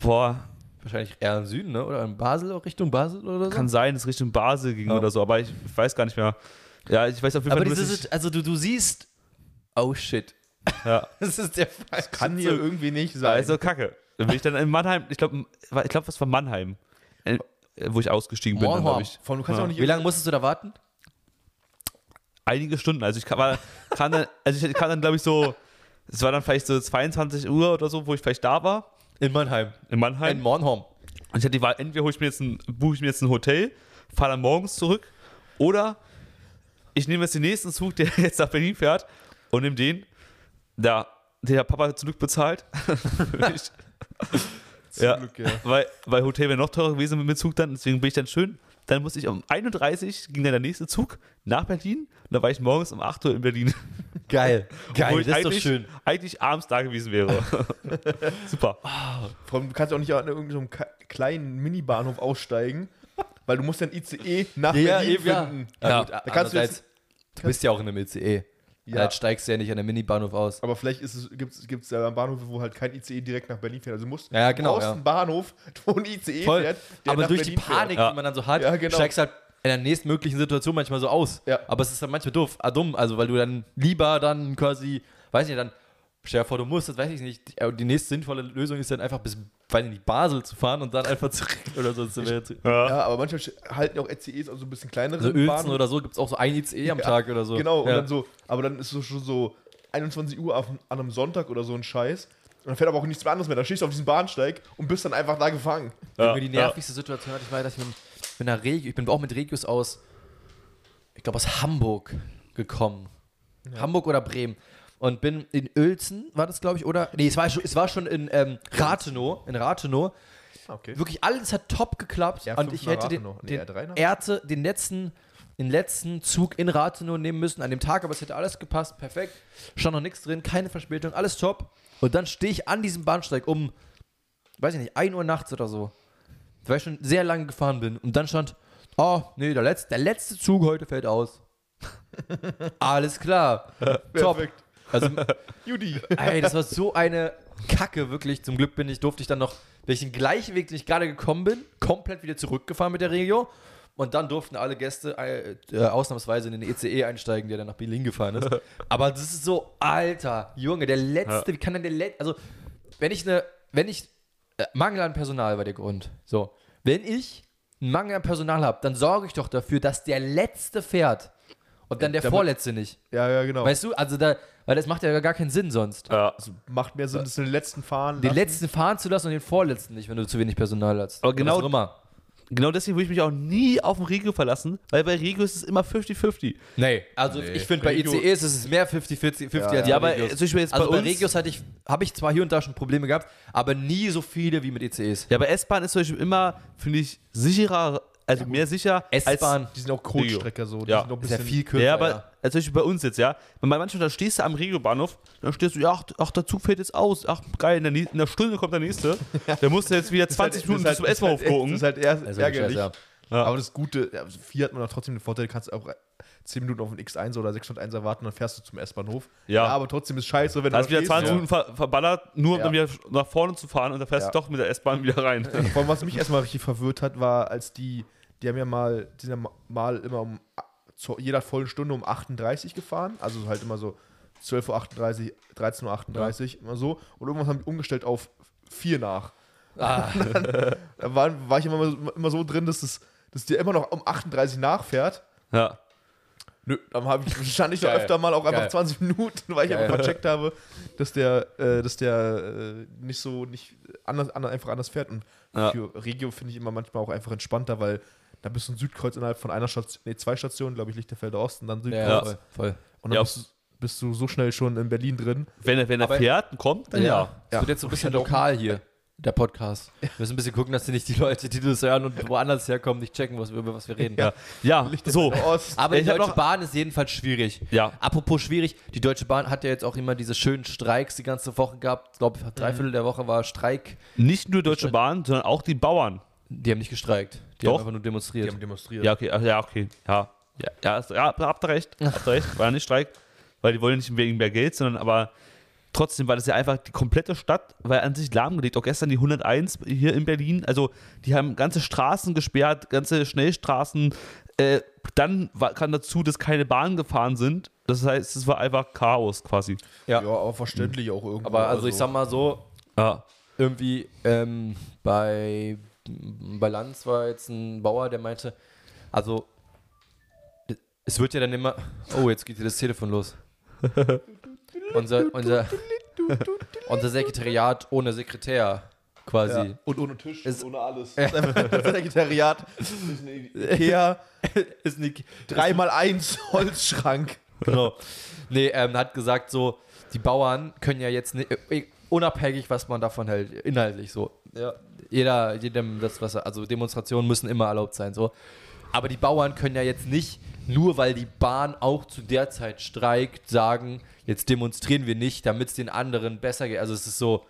Boah, wahrscheinlich eher im Süden, ne? Oder in Basel, Richtung Basel oder so? kann sein, dass es Richtung Basel ging Ja. oder so, aber ich, ich weiß gar nicht mehr. Ja, ich weiß auf jeden Aber Fall dieses, ich, also du, du siehst, oh shit. ja, [laughs] Das ist der falsche Kann hier irgendwie nicht sein. also kacke. Dann bin ich dann in Mannheim, ich glaube, ich glaube, was war Mannheim, äh, wo ich ausgestiegen bin, glaube ich. Von, du kannst Ja. auch nicht Wie lange musstest du da warten? Einige Stunden. Also ich kam, war, kam dann, also ich kam dann, glaube ich, so, es war dann vielleicht so 22 Uhr oder so, wo ich vielleicht da war, In Mannheim. in Mannheim. In Bornholm. Und ich hatte die Wahl, entweder hole ich mir jetzt ein, buche ich mir jetzt ein Hotel, fahre dann morgens zurück, oder ich nehme jetzt den nächsten Zug, der [laughs] jetzt nach Berlin fährt, und nehme den, da, den der Papa zum Glück bezahlt. [laughs] [laughs] ich, Zum ja, Glück, ja. [laughs] Weil, weil Hotel wäre noch teurer gewesen mit dem Zug dann, deswegen bin ich dann schön. Dann musste ich um 31 ging dann der nächste Zug nach Berlin und da war ich morgens um 8 Uhr in Berlin. Geil. [laughs] Geil, Obwohl ich das ist doch schön. eigentlich abends da gewesen wäre. [laughs] Super. Vor allem, du kannst auch nicht an irgendeinem kleinen Minibahnhof aussteigen, weil du musst dann ICE nach Berlin finden. Ja, Ja. gut, Da kannst du andererseits, jetzt- du bist ja auch in einem ICE. Ja. Ja. steigst du ja nicht an einem Mini-Bahnhof aus. Aber vielleicht gibt es ja Bahnhöfe, wo halt kein ICE direkt nach Berlin fährt. Also du musst Ja, genau, du brauchst ja. einen Bahnhof, wo ein ICE Voll. fährt, der Aber nach durch Berlin die Panik, Ja. die man dann so hat, Ja, genau. steigst halt in der nächstmöglichen Situation manchmal so aus. Ja. Aber es ist dann manchmal doof, ah, dumm, also weil du dann lieber dann quasi, weiß nicht, dann stell dir vor, du musst, das weiß ich nicht, die, die nächste sinnvolle Lösung ist dann einfach bis, weiß ich nicht, Basel zu fahren und dann einfach zurück oder so. Fährt. Ja, aber manchmal halten ja auch ICEs auch so ein bisschen kleinere so Uelzen Bahnhöfe. oder so gibt es auch so ein ICE am Ja, Tag oder so. Genau, und ja. dann so, aber dann ist so schon so 21 Uhr auf, an einem Sonntag oder so ein Scheiß. Und dann fährt aber auch nichts mehr anderes mehr. Da stehst du auf diesem Bahnsteig und bist dann einfach da gefangen. Junge, die nervigste Situation hatte ich mal, dass ich mit, mit einer Regio, ich bin auch mit Regios aus, ich glaube aus Hamburg gekommen. Hamburg oder Bremen. Und bin in Uelzen, war das glaube ich, oder? Nee, es war schon, es war schon in ähm, Rathenow, in Rathenow. Okay. Wirklich alles hat top geklappt R5 und ich hätte den. Nee, den, R3 nach- Erte, den letzten den letzten Zug in Rathenow nehmen müssen an dem Tag, aber es hätte alles gepasst, perfekt. Stand noch nichts drin, keine Verspätung, alles top. Und dann stehe ich an diesem Bahnsteig um, weiß ich nicht, 1 Uhr nachts oder so, weil ich schon sehr lange gefahren bin. Und dann stand, oh, nee, der letzte, der letzte Zug heute fällt aus. [laughs] alles klar. top. Perfekt. Also, [laughs] Judy. Ey, das war so eine Kacke, wirklich. Zum Glück bin ich, durfte ich dann noch, wenn ich den gleichen Weg, den ich gerade gekommen bin, komplett wieder zurückgefahren mit der Regio. Und dann durften alle Gäste äh, äh, ausnahmsweise in den ECE einsteigen, der dann nach Berlin gefahren ist. [laughs] Aber das ist so, Alter, Junge, der letzte, wie kann denn der letzte, also, wenn ich eine, wenn ich, äh, Mangel an Personal war der Grund. So, wenn ich einen Mangel an Personal habe, dann sorge ich doch dafür, dass der letzte fährt. Und dann der Damit- Vorletzte nicht. Ja, ja, genau. Weißt du, also da, weil das macht ja gar keinen Sinn sonst. Ja. also macht mehr Sinn, dass du den letzten fahren Den lassen. letzten fahren zu lassen und den Vorletzten nicht, wenn du zu wenig Personal hast. Aber genau- immer. Genau deswegen würde ich mich auch nie auf den Regio verlassen, weil bei Regio ist es immer 50-50. Nee, also Nee. ich finde bei ICEs ist es mehr 50-50 50 Ja, als Ja, bei aber Regios. zum Beispiel jetzt also bei bei. Regios hatte ich, habe ich zwar hier und da schon Probleme gehabt, aber nie so viele wie mit ICEs. Ja, bei S-Bahn ist zum Beispiel immer, finde ich, sicherer, also mehr sicher S-Bahn Die sind auch Kurzstrecker so. Die Ja. sind noch ein Ist ja bisschen, viel kürzer. Ja, aber also zum Beispiel bei uns jetzt, ja. Wenn man manchmal da stehst du am Regiobahnhof, dann stehst du, ja, ach, ach, der Zug fällt jetzt aus. Ach, geil, in der, in der Stunde kommt der nächste. [laughs] Der musste jetzt wieder 20 Minuten bis zum S-Bahnhof Das gucken. ist halt eher Also ärgerlich. Scheiß, Ja. Aber das Gute, ja, also vier hat man auch trotzdem den Vorteil, du kannst auch 10 Minuten auf den X1 oder 601 erwarten, dann fährst du zum S-Bahnhof. Ja. aber trotzdem ist scheiße, wenn Da hast du wieder stehst, 20 ja. Minuten ver verballert, nur um Ja. dann wieder nach vorne zu fahren und dann fährst Ja. du doch mit der S-Bahn wieder rein. Vor allem, was mich erstmal richtig verwirrt hat, war, als die, die haben ja mal, die sind ja mal immer um zu jeder vollen Stunde um 38 gefahren, also halt immer so 12.38 Uhr, 13.38 Uhr, immer so. Und irgendwann haben die umgestellt auf 4 nach. Ah, [laughs] Da war, war ich immer, immer so drin, dass es dass die immer noch um 38 nachfährt. Ja. Nö, dann habe ich stand ich da öfter mal auch einfach Geil. 20 Minuten, weil ich Geil. einfach vercheckt habe, dass der, äh, dass der äh, nicht so nicht anders, anders einfach anders fährt. Und Ja. für Regio finde ich immer manchmal auch einfach entspannter, weil da bist du ein Südkreuz innerhalb von einer Station, nee, zwei Stationen, glaube ich, Lichterfelder Osten, dann Südkreuz. ja, voll. Und dann Ja. bist, du, bist du so schnell schon in Berlin drin. Wenn er, wenn er Aber- fährt und kommt, dann ja. Es wird jetzt so ein bisschen lokal hier, der Podcast. Wir müssen ein bisschen gucken, dass die nicht die Leute, die das hören und woanders herkommen, nicht checken, was wir, über was wir reden. Ja, ja so. Aber die Ich Deutsche noch- Bahn ist jedenfalls schwierig. Ja. Apropos schwierig, die Deutsche Bahn hat ja jetzt auch immer diese schönen Streiks die ganze Woche gehabt. Ich glaube, drei Viertel der Woche war Streik. Nicht nur Deutsche Bahn, sondern auch die Bauern. Die haben nicht gestreikt. Die Doch. haben einfach nur demonstriert. Die haben demonstriert. Ja, okay, ja, okay. Ja, ja, ja habt ihr recht. Habt ihr recht. War ja nicht Streik, weil die wollen nicht wegen mehr Geld, sondern aber trotzdem war das ja einfach die komplette Stadt, war an sich lahmgelegt. Auch gestern die 101 hier in Berlin. Also, die haben ganze Straßen gesperrt, ganze Schnellstraßen. Äh, dann war, kam dazu, dass keine Bahnen gefahren sind. Das heißt, es war einfach Chaos quasi. ja, aber verständlich auch irgendwo. Aber also ich sag mal so, Ja. irgendwie ähm, bei, bei Lanz war jetzt ein Bauer, der meinte, also es wird ja dann immer, oh, jetzt geht hier das Telefon los. [laughs] unser, unser, unser Sekretariat ohne Sekretär quasi. Ja. Und ohne Tisch Ist- und ohne alles. Das Sekretariat ist ein Ikea Ist 3x1 Holzschrank. genau. Nee, ähm, hat gesagt so, die Bauern können ja jetzt nicht, äh, unabhängig, was man davon hält, inhaltlich so. Ja. Jeder, jedem das, was er, also Demonstrationen müssen immer erlaubt sein, so. Aber die Bauern können ja jetzt nicht, nur weil die Bahn auch zu der Zeit streikt, sagen, jetzt demonstrieren wir nicht, damit es den anderen besser geht. Also es ist so,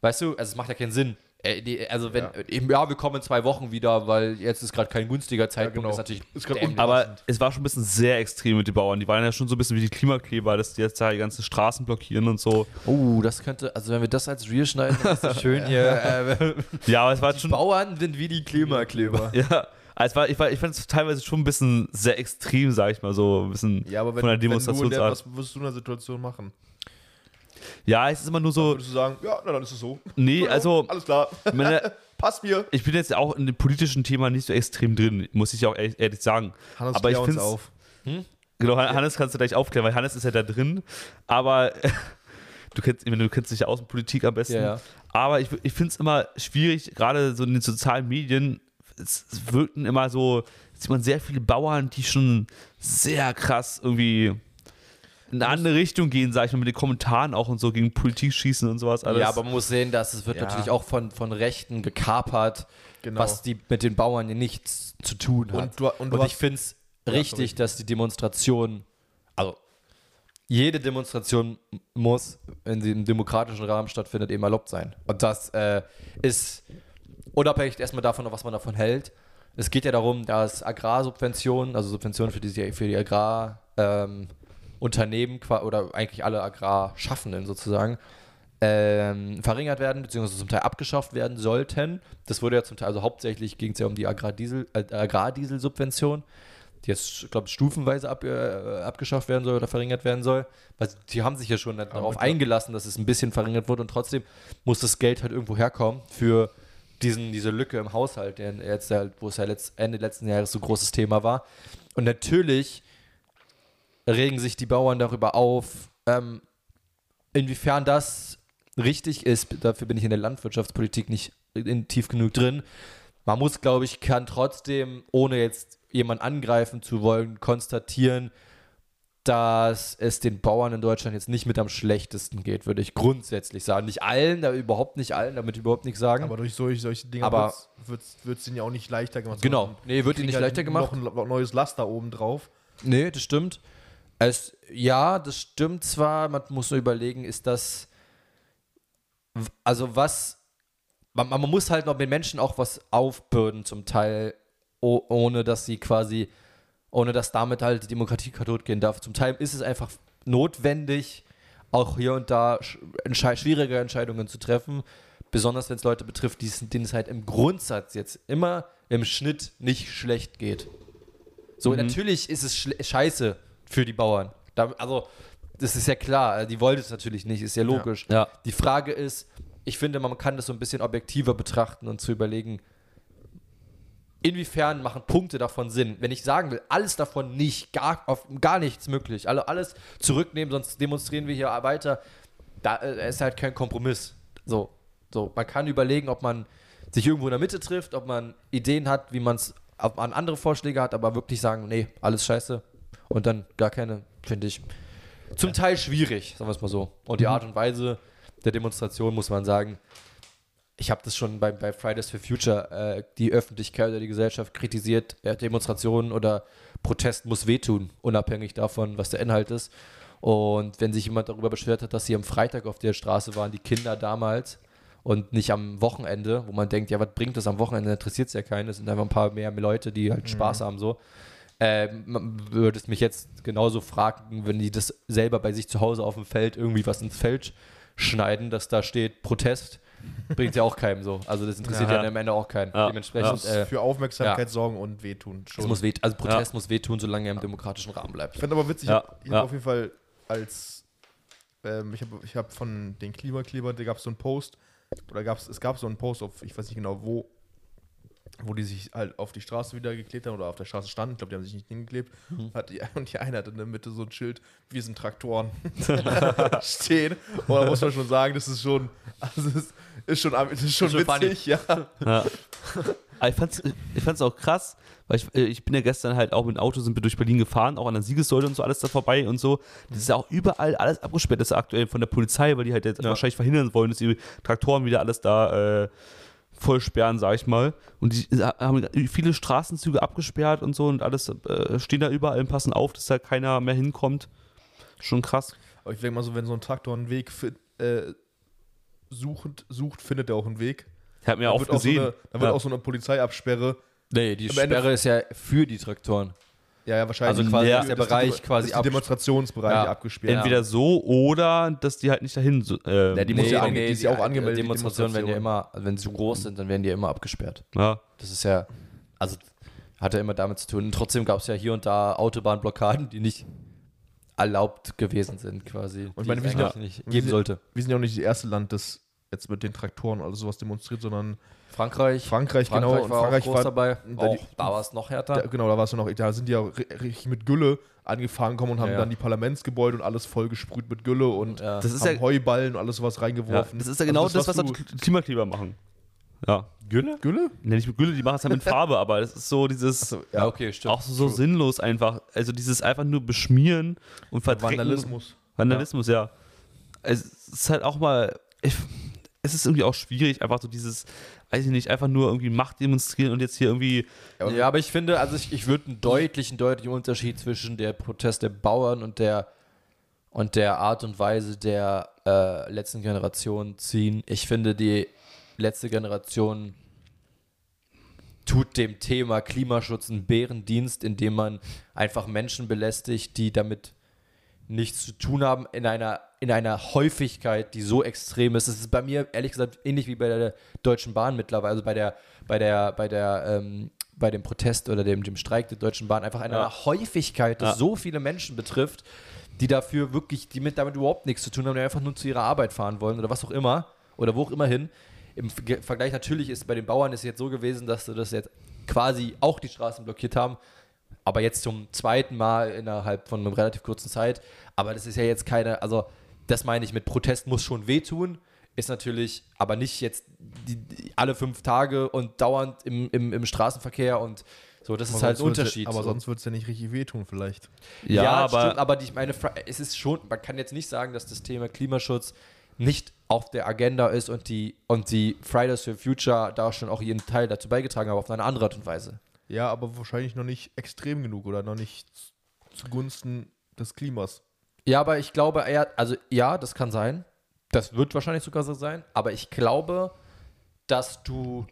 weißt du, also es macht ja keinen Sinn. Äh, also wenn, Ja. eben, ja, wir kommen in zwei Wochen wieder, weil jetzt ist gerade kein günstiger Zeitpunkt, genau. ist natürlich Ist. Aber es war schon ein bisschen sehr extrem mit den Bauern. Die waren ja schon so ein bisschen wie die Klimakleber, dass die jetzt da die ganzen Straßen blockieren und so. Oh, das könnte, also wenn wir das als Real schneiden, ist das schön [laughs] hier. Äh, Ja, aber es war die schon. Bauern sind wie die Klimakleber. Ja, also war, ich, war, ich fand es teilweise schon ein bisschen sehr extrem, sag ich mal so. Ein bisschen Ja, aber wenn, von der wenn du in der, was würdest du in der Situation machen? Ja, es ist immer nur so. Würdest du sagen, ja, na dann ist es so. Nee, also, Alles klar. meine, [laughs] Passt mir. ich bin jetzt auch in dem politischen Thema nicht so extrem drin, muss ich auch ehrlich, ehrlich sagen. Hannes, Aber ich find's- auf. Genau, Han- Hannes kannst du gleich aufklären, weil Hannes ist ja da drin. Aber [laughs] du kennst, du kennst dich ja Außenpolitik am besten. Ja, ja. Aber ich, ich finde es immer schwierig, gerade so in den sozialen Medien, es, es wirken immer so, sieht man sehr viele Bauern, die schon sehr krass irgendwie in eine andere Richtung gehen, sag ich mal, mit den Kommentaren auch und so gegen Politik schießen und sowas alles. Ja, aber man muss sehen, dass es wird Ja. natürlich auch von, von Rechten gekapert, Genau. was die mit den Bauern ja nichts zu tun hat. Und du- und du ich hast- finde es Ja, richtig, dass die Demonstration, also jede Demonstration muss, wenn sie im demokratischen Rahmen stattfindet, eben erlaubt sein. Und das äh, ist unabhängig erstmal davon, was man davon hält. Es geht ja darum, dass Agrarsubventionen, also Subventionen für die, für die Agrarunternehmen ähm, oder eigentlich alle Agrarschaffenden sozusagen, ähm, verringert werden, beziehungsweise zum Teil abgeschafft werden sollten. Das wurde ja zum Teil, also hauptsächlich ging es ja um die Agrardiesel, äh, Agrardieselsubvention, die jetzt, glaube ich, stufenweise ab, äh, abgeschafft werden soll oder verringert werden soll. Weil die haben sich ja schon darauf eingelassen, dass es ein bisschen verringert wird und trotzdem muss das Geld halt irgendwo herkommen für diesen, diese Lücke im Haushalt, der jetzt, wo es ja letzt, Ende letzten Jahres so großes Thema war. Und natürlich regen sich die Bauern darüber auf. Ähm, inwiefern das richtig ist, dafür bin ich in der Landwirtschaftspolitik nicht in, tief genug drin. Man muss, glaube ich, kann trotzdem, ohne jetzt jemanden angreifen zu wollen, konstatieren, dass es den Bauern in Deutschland jetzt nicht mit am schlechtesten geht, würde ich grundsätzlich sagen. Nicht allen, da überhaupt nicht allen, damit überhaupt nichts sagen. Aber durch solche, solche Dinge wird es ihnen ja auch nicht leichter gemacht. Genau. Nee, wird ihnen nicht kriegen leichter gemacht. Noch ein neues Laster oben drauf. Nee, das stimmt. Es, ja, das stimmt zwar, man muss nur überlegen, ist das, also was, man, man muss halt noch den Menschen auch was aufbürden zum Teil, oh, ohne dass sie quasi, ohne dass damit halt die Demokratie kaputt gehen darf. Zum Teil ist es einfach notwendig, auch hier und da schwierige Entscheidungen zu treffen, besonders wenn es Leute betrifft, denen es halt im Grundsatz jetzt immer im Schnitt nicht schlecht geht. So, natürlich ist es scheiße für die Bauern. Da, also, das ist ja klar, die wollen es natürlich nicht, ist ja logisch. Ja. Die Frage ist, ich finde, man kann das so ein bisschen objektiver betrachten und zu überlegen, inwiefern machen Punkte davon Sinn. Wenn ich sagen will, alles davon nicht, gar, auf, gar nichts möglich, alle, alles zurücknehmen, sonst demonstrieren wir hier weiter, da äh, ist halt kein Kompromiss. So, so, man kann überlegen, ob man sich irgendwo in der Mitte trifft, ob man Ideen hat, wie man es an andere Vorschläge hat, aber wirklich sagen, nee, alles scheiße und dann gar keine, finde ich zum Teil schwierig, sagen wir es mal so. Und die Art und Weise der Demonstration muss man sagen, ich habe das schon bei, bei Fridays for Future, äh, die Öffentlichkeit oder die Gesellschaft kritisiert, äh, Demonstrationen oder Protest muss wehtun, unabhängig davon, was der Inhalt ist. Und wenn sich jemand darüber beschwert hat, dass sie am Freitag auf der Straße waren, die Kinder damals, und nicht am Wochenende, wo man denkt, ja, was bringt das am Wochenende, interessiert es ja keinen, es sind einfach ein paar mehr Leute, die halt Spaß haben, so. Ähm, man würde es mich jetzt genauso fragen, wenn die das selber bei sich zu Hause auf dem Feld irgendwie was ins Feld schneiden, dass da steht Protest, bringt ja auch keinem so. Also das interessiert ja, Ja. am Ende auch keinen. Ja. Dementsprechend, Muss äh, für Aufmerksamkeit ja. sorgen und wehtun. es Schon. muss weh, also Protest muss wehtun, solange er im demokratischen Rahmen bleibt. Ich fand aber witzig, Ja, ich habe hab ja. auf jeden Fall als ähm, ich habe ich hab von den Klimakleber, da gab es so einen Post, oder gab's, es gab so einen Post auf, ich weiß nicht genau wo, wo die sich halt auf die Straße wieder geklebt haben oder auf der Straße standen. Ich glaube, die haben sich nicht hingeklebt. Hat die, [laughs] und die eine hatte in der Mitte so ein Schild, wir sind Traktoren [laughs] [laughs] stehen. Und da muss man schon sagen, das ist schon, also das ist, ist schon, das ist schon Ist schon witzig, ja. Ja. Ich fand's, ich fand's auch krass, weil ich, äh, ich bin ja gestern halt auch mit dem Auto sind wir durch Berlin gefahren, auch an der Siegessäule und so alles da vorbei und so. Das ist ja auch überall alles abgesperrt, das ist aktuell von der Polizei, weil die halt jetzt Ja. wahrscheinlich verhindern wollen, dass die Traktoren wieder alles da äh, voll sperren, sag ich mal. Und die haben viele Straßenzüge abgesperrt und so und alles äh, stehen da überall und passen auf, dass da keiner mehr hinkommt. Schon krass. Aber ich denke mal so, wenn so ein Traktor einen Weg äh, sucht, sucht, findet er auch einen Weg. Ich habe mir auch wird auch so gesehen. eine, da wird ja. auch so eine Polizeiabsperre. Nee, die Am Ende- Sperre ist ja für die Traktoren. Ja, ja, wahrscheinlich. Also quasi Ja. ist der die Bereich Demo- quasi dass die ab- Demonstrationsbereiche Ja. abgesperrt. Entweder so oder dass die halt nicht dahin. so- ähm, Ja, die muss ja ange- die ist ja auch angemeldet, die Demonstrationen werden ja immer, also wenn sie so groß sind, dann werden die ja immer abgesperrt. ja. Das ist ja, also hat ja immer damit zu tun. Und trotzdem gab es ja hier und da Autobahnblockaden, die nicht erlaubt gewesen sind, quasi. Und ich die meine, es wir sind eigentlich ja- nicht wir geben sind- sollte. Wir sind ja auch nicht das erste Land, das jetzt mit den Traktoren oder sowas demonstriert, sondern Frankreich, Frankreich, genau. Frankreich war Frankreich auch groß war, dabei. da Auch, da war es noch härter. da, genau, da war es ja noch, da sind die ja ri- richtig mit Gülle angefahren gekommen und haben Ja, ja. dann die Parlamentsgebäude und alles voll gesprüht mit Gülle und ja. Das ist haben ja, Heuballen und alles sowas ja, reingeworfen. das ist ja genau Also das, was, du- die Klimakleber machen. Ja. Gülle? Gülle? Ne, nicht mit Gülle, die machen es halt mit [laughs] Farbe, aber das ist so dieses. Achso, Ja, okay, stimmt. auch so, so sinnlos einfach. Also dieses einfach nur beschmieren und verdrecken. Vandalismus. Vandalismus, ja. Es ist halt auch mal. Ich, es ist irgendwie auch schwierig, einfach so dieses, weiß ich nicht, einfach nur irgendwie Macht demonstrieren und jetzt hier irgendwie. Ja, aber ich finde, also ich, ich würde einen deutlichen, deutlichen Unterschied zwischen der Protest der Bauern und der und der Art und Weise der äh, letzten Generation ziehen. Ich finde, die letzte Generation tut dem Thema Klimaschutz einen Bärendienst, indem man einfach Menschen belästigt, die damit nichts zu tun haben, in einer, in einer Häufigkeit, die so extrem ist. Es ist bei mir, ehrlich gesagt, ähnlich wie bei der Deutschen Bahn mittlerweile, also bei der, bei der, bei der, ähm, bei dem Protest oder dem, dem Streik der Deutschen Bahn, einfach in Ja. einer Häufigkeit, das Ja. so viele Menschen betrifft, die dafür wirklich, die mit damit überhaupt nichts zu tun haben, die einfach nur zu ihrer Arbeit fahren wollen oder was auch immer oder wo auch immer hin. Im Vergleich natürlich ist bei den Bauern ist jetzt so gewesen, dass sie das jetzt quasi auch die Straßen blockiert haben, Aber jetzt zum zweiten Mal innerhalb von einer relativ kurzen Zeit. Aber das ist ja jetzt keine, also das meine ich mit Protest muss schon wehtun. Ist natürlich, aber nicht jetzt die, die, alle fünf Tage und dauernd im, im, im Straßenverkehr und so, das ist Aber halt ein ja- Unterschied. Aber so. sonst wird es ja nicht richtig wehtun, vielleicht. Ja, aber stimmt, aber die, ich meine, es ist schon, man kann jetzt nicht sagen, dass das Thema Klimaschutz nicht auf der Agenda ist und die, und die Fridays for Future da schon auch ihren Teil dazu beigetragen haben, auf eine andere Art und Weise. Ja, aber wahrscheinlich noch nicht extrem genug oder noch nicht zugunsten des Klimas. Ja, aber ich glaube eher, also ja, das kann sein. Das wird wahrscheinlich sogar so sein. Aber ich glaube, dass du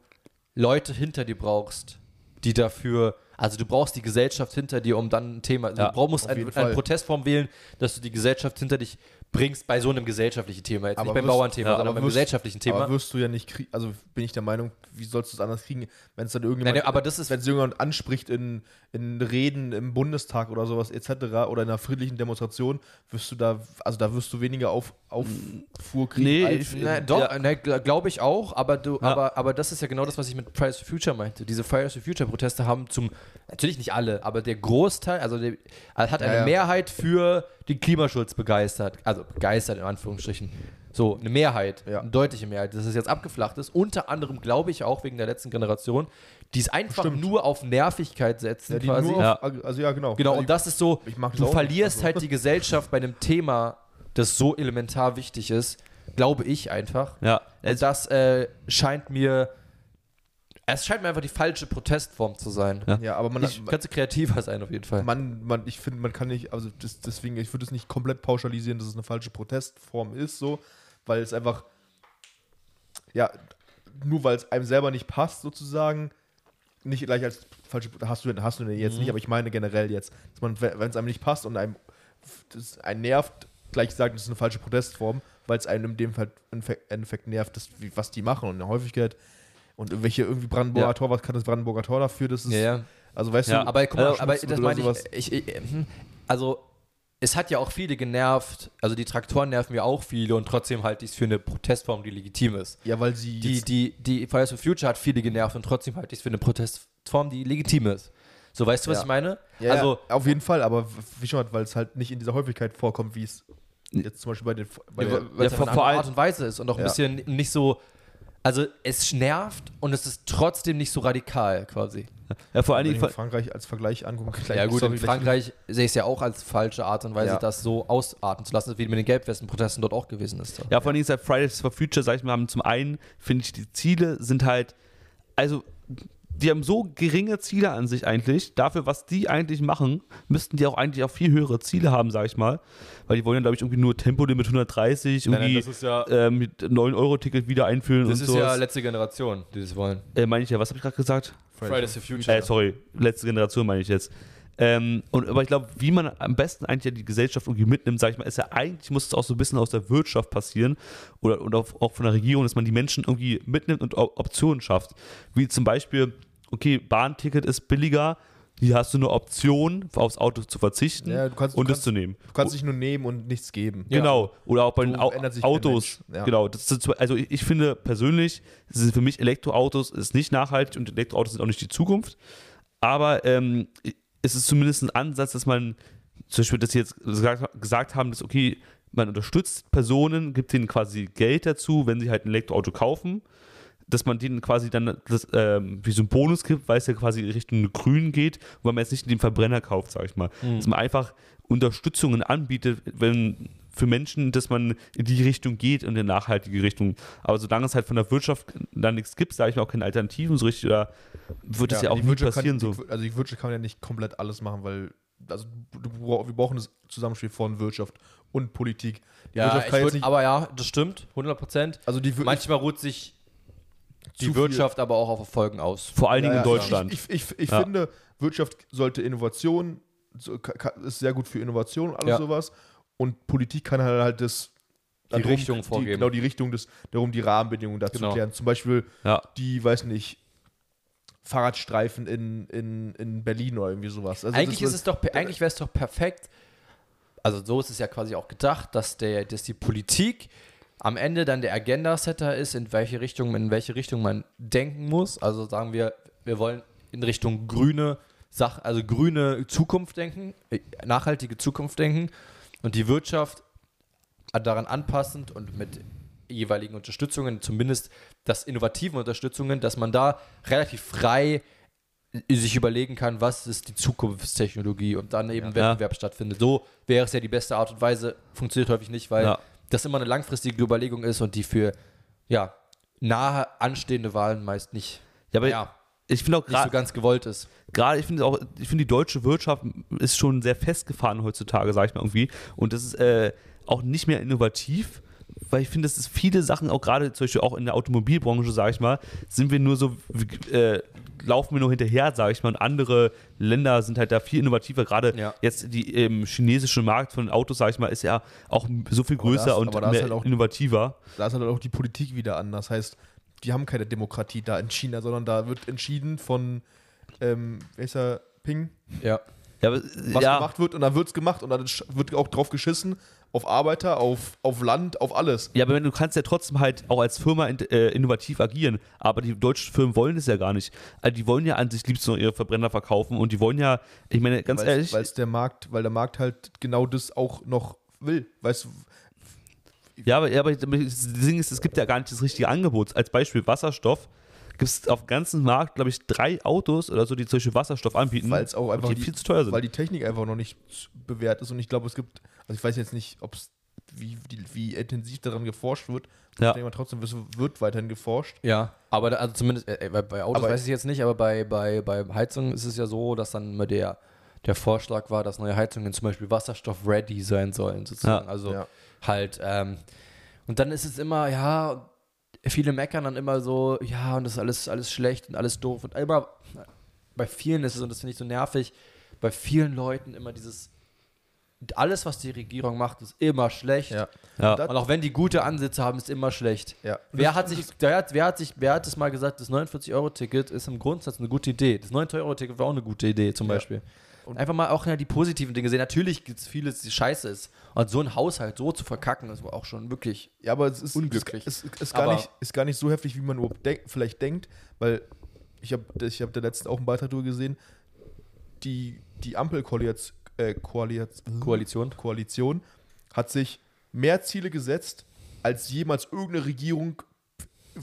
Leute hinter dir brauchst, die dafür, also du brauchst die Gesellschaft hinter dir, um dann ein Thema, Ja, du brauch- musst auf ein, jeden eine Fall. Protestform wählen, dass du die Gesellschaft hinter dich bringst bei so einem gesellschaftlichen Thema. Jetzt Aber nicht beim wirst- Bauernthema, ja, sondern aber beim wirst- gesellschaftlichen Thema. Aber wirst du ja nicht kriegen, also bin ich der Meinung, wie sollst du es anders kriegen, wenn es dann irgendjemand, Nein, aber das ist- wenn es irgendjemand anspricht in, in Reden im Bundestag oder sowas etc. oder in einer friedlichen Demonstration, wirst du da, also da wirst du weniger auf, Auffuhr kriegen. Nee, als ich- in- Nein, doch, Ja. glaube ich auch, aber du, Ja. aber, aber das ist ja genau das, was ich mit Fridays for Future meinte. Diese Fridays for Future Proteste haben zum, natürlich nicht alle, aber der Großteil, also der, hat eine Ja, ja. Mehrheit für den Klimaschutz begeistert, also begeistert in Anführungsstrichen. So, eine Mehrheit, Ja. eine deutliche Mehrheit, dass es jetzt abgeflacht ist. Unter anderem glaube ich auch wegen der letzten Generation, die es einfach Stimmt. nur auf Nervigkeit setzen ja, die quasi. nur auf, Ja. also ja, genau. Genau, also, und das ist so, du nicht, verlierst also. halt die Gesellschaft bei einem Thema, das so elementar wichtig ist, glaube ich einfach. ja, Und das äh, scheint mir, es scheint mir einfach die falsche Protestform zu sein. Ja. Ja, aber man, Ich, kannst du kreativer sein auf jeden Fall. man, man ich finde, man kann nicht, also das, deswegen, ich würde es nicht komplett pauschalisieren, dass es eine falsche Protestform ist, so, weil es einfach, ja, nur weil es einem selber nicht passt, sozusagen, nicht gleich als falsche, hast du, hast du denn jetzt Mhm. nicht, aber ich meine generell jetzt, dass man, wenn es einem nicht passt und einem das einen nervt, gleich sagen, das ist eine falsche Protestform, weil es einem in dem Fall im Endeffekt- nervt, das, wie, was die machen und eine Häufigkeit und irgendwelche irgendwie Brandenburger Ja. Tor, was kann das Brandenburger Tor dafür, das ist, ja, ja. also weißt Ja. du, Aber guck mal, Also, aber das meine ich, ich, ich, hm, also es hat ja auch viele genervt, also die Traktoren nerven ja auch viele und trotzdem halte ich es für eine Protestform, die legitim ist. ja, weil sie Die, die, die Fridays for Future hat viele genervt und trotzdem halte ich es für eine Protestform, die legitim ist. So, weißt du, was Ja. ich meine? Ja, also, ja, auf jeden Fall, aber wie schon, weil es halt nicht in dieser Häufigkeit vorkommt, wie es jetzt zum Beispiel bei den bei Ja, der, weil es ja, vor- Art und Weise ist und auch ein bisschen nicht so. Also es nervt und es ist trotzdem nicht so radikal quasi. [laughs] ja, vor allen wenn Dingen, ich mir Frankreich als Vergleich angucken. ja gut, in Frankreich sehe ich es ja auch als falsche Art und Weise, Ja. das so ausarten zu lassen, wie mit den Gelbwesten-Protesten dort auch gewesen ist. Ja, vor allen Dingen seit Fridays for Future, sag ich mal, haben zum einen, finde ich, die Ziele sind halt, also die haben so geringe Ziele an sich eigentlich. Dafür, was die eigentlich machen, müssten die auch eigentlich auch viel höhere Ziele haben, sag ich mal. Weil die wollen ja, glaube ich, irgendwie nur Tempolimit 130, irgendwie ist ja, äh, mit 9-Euro-Ticket wieder einführen das und ist so. ja letzte Generation, die das wollen. äh, meine ich ja, was habe ich gerade gesagt? Fridays for Future. Äh, sorry, letzte Generation meine ich jetzt. Ähm, und, aber ich glaube, wie man am besten eigentlich ja die Gesellschaft irgendwie mitnimmt, sage ich mal, ist ja eigentlich, muss es auch so ein bisschen aus der Wirtschaft passieren oder, oder auch, auch von der Regierung, dass man die Menschen irgendwie mitnimmt und Op Optionen schafft. Wie zum Beispiel, okay, Bahnticket ist billiger, hier hast du eine Option, aufs Auto zu verzichten Ja, du kannst- und das kannst- zu nehmen. Du kannst dich nur nehmen und nichts geben. Ja. Genau. Oder auch bei den Au Autos. Ja. Genau. Das ist, also ich, ich finde persönlich, sind für mich Elektroautos ist nicht nachhaltig und Elektroautos sind auch nicht die Zukunft. Aber ähm, es ist zumindest ein Ansatz, dass man zum Beispiel, dass sie jetzt gesagt, gesagt haben, dass okay, man unterstützt Personen, gibt denen quasi Geld dazu, wenn sie halt ein Elektroauto kaufen, dass man denen quasi dann das, ähm, wie so ein Bonus gibt, weil es ja quasi Richtung Grün geht, weil man jetzt nicht den Verbrenner kauft, sag ich mal. Dass man einfach Unterstützungen anbietet, wenn für Menschen, dass man in die Richtung geht, in eine nachhaltige Richtung. Aber solange es halt von der Wirtschaft dann nichts gibt, sage ich mal auch keine Alternativen so richtig, oder wird es ja, auch Wirtschaft passieren kann, so. Die, also die Wirtschaft kann ja nicht komplett alles machen, weil also wir brauchen das Zusammenspiel von Wirtschaft und Politik. Die Ja, Wirtschaft ich kann würd, nicht. aber ja, das stimmt, 100 Prozent. also die Manchmal ruht sich die Zu viel- Wirtschaft aber auch auf Erfolgen aus. Vor allen Ja, Dingen in ja, Deutschland. Ich, ich, ich, ich Ja. finde, Wirtschaft sollte Innovation, ist sehr gut für Innovation und alles Ja. sowas. Und Politik kann halt, halt das Die Richtung vorgeben. Die, genau, die Richtung des, darum die Rahmenbedingungen dazu Genau. klären. Zum Beispiel ja. die, weiß nicht, Fahrradstreifen in, in, in Berlin oder irgendwie sowas. Also eigentlich ist es doch, eigentlich wäre es doch perfekt. Also so ist es ja quasi auch gedacht, dass der, dass die Politik am Ende dann der Agenda-Setter ist, in welche Richtung, in welche Richtung man denken muss. Also sagen wir, wir wollen in Richtung grüne Sach also grüne Zukunft denken, äh, nachhaltige Zukunft denken und die Wirtschaft daran anpassend und mit jeweiligen Unterstützungen, zumindest das innovativen Unterstützungen, dass man da relativ frei sich überlegen kann, was ist die Zukunftstechnologie und dann eben Ja. Wettbewerb stattfindet. So wäre es ja die beste Art und Weise, funktioniert häufig nicht, weil Ja. Das immer eine langfristige Überlegung ist und die für ja, nahe anstehende Wahlen meist nicht, Ja, aber ja, ich finde auch nicht so gerade, ganz gewollt ist. gerade ich finde auch, ich finde die deutsche Wirtschaft ist schon sehr festgefahren heutzutage, sage ich mal irgendwie. Und das ist äh, auch nicht mehr innovativ, weil ich finde, dass es viele Sachen, auch gerade zum Beispiel auch in der Automobilbranche, sage ich mal, sind wir nur so, äh, laufen wir nur hinterher, sage ich mal. Und andere Länder sind halt da viel innovativer. Gerade Ja. jetzt die ähm, chinesische Markt von Autos, sage ich mal, ist ja auch so viel Aber größer das- und aber das mehr halt auch- innovativer. Da ist halt auch die Politik wieder an. Das heißt, die haben keine Demokratie da in China, sondern da wird entschieden von, ähm, welcher Ping, Ja. Ja, aber, was ja, gemacht wird und dann wird es gemacht und dann wird auch drauf geschissen, auf Arbeiter, auf, auf Land, auf alles. Ja, aber wenn du kannst ja trotzdem halt auch als Firma in, äh, innovativ agieren, aber die deutschen Firmen wollen das ja gar nicht. Also die wollen ja an sich liebst nur ihre Verbrenner verkaufen und die wollen ja, ich meine, ganz ehrlich, Weil es der Markt, weil der Markt halt genau das auch noch will. Weißt du, ja, aber, ja, aber das Ding ist, es gibt ja gar nicht das richtige Angebot. Als Beispiel Wasserstoff gibt es auf dem ganzen Markt, glaube ich, drei Autos oder so, die zum Beispiel Wasserstoff anbieten, weil es auch einfach die, die, viel zu teuer sind. weil die Technik einfach noch nicht bewährt ist und ich glaube, es gibt, also ich weiß jetzt nicht, ob es wie, wie intensiv daran geforscht wird. Ja. Ich denke mal trotzdem, wird weiterhin geforscht. Ja, aber da, also zumindest äh, bei, bei Autos Aber- weiß ich jetzt nicht, aber bei, bei, bei Heizungen ist es ja so, dass dann immer der, der Vorschlag war, dass neue Heizungen zum Beispiel wasserstoff-ready sein sollen, sozusagen. Ja. Also Ja. halt, ähm, und dann ist es immer, ja, viele meckern dann immer so, ja, und das ist alles, alles schlecht und alles doof. Und immer, bei vielen ist es, und das finde ich so nervig, bei vielen Leuten immer dieses, alles, was die Regierung macht, ist immer schlecht. Ja. ja. Und auch wenn die gute Ansätze haben, ist immer schlecht. Ja. Wer hat, sich, wer, hat, wer, hat sich, wer hat es mal gesagt, das 49-Euro-Ticket ist im Grundsatz eine gute Idee. Das 9-Euro-Ticket war auch eine gute Idee zum Ja. Beispiel. Und einfach mal auch ja, die positiven Dinge sehen. Natürlich gibt es vieles, die scheiße ist. Und so ein Haushalt so zu verkacken, das war auch schon wirklich. Ja, aber es ist, Unglücklich. Es, es ist, gar Aber- nicht, ist gar nicht so heftig, wie man überhaupt denk, vielleicht denkt, weil ich habe ich hab da letztens auch einen Beitrag gesehen, die, die Ampelkoalition äh, Koaliz- Koalition. Koalition hat sich mehr Ziele gesetzt, als jemals irgendeine Regierung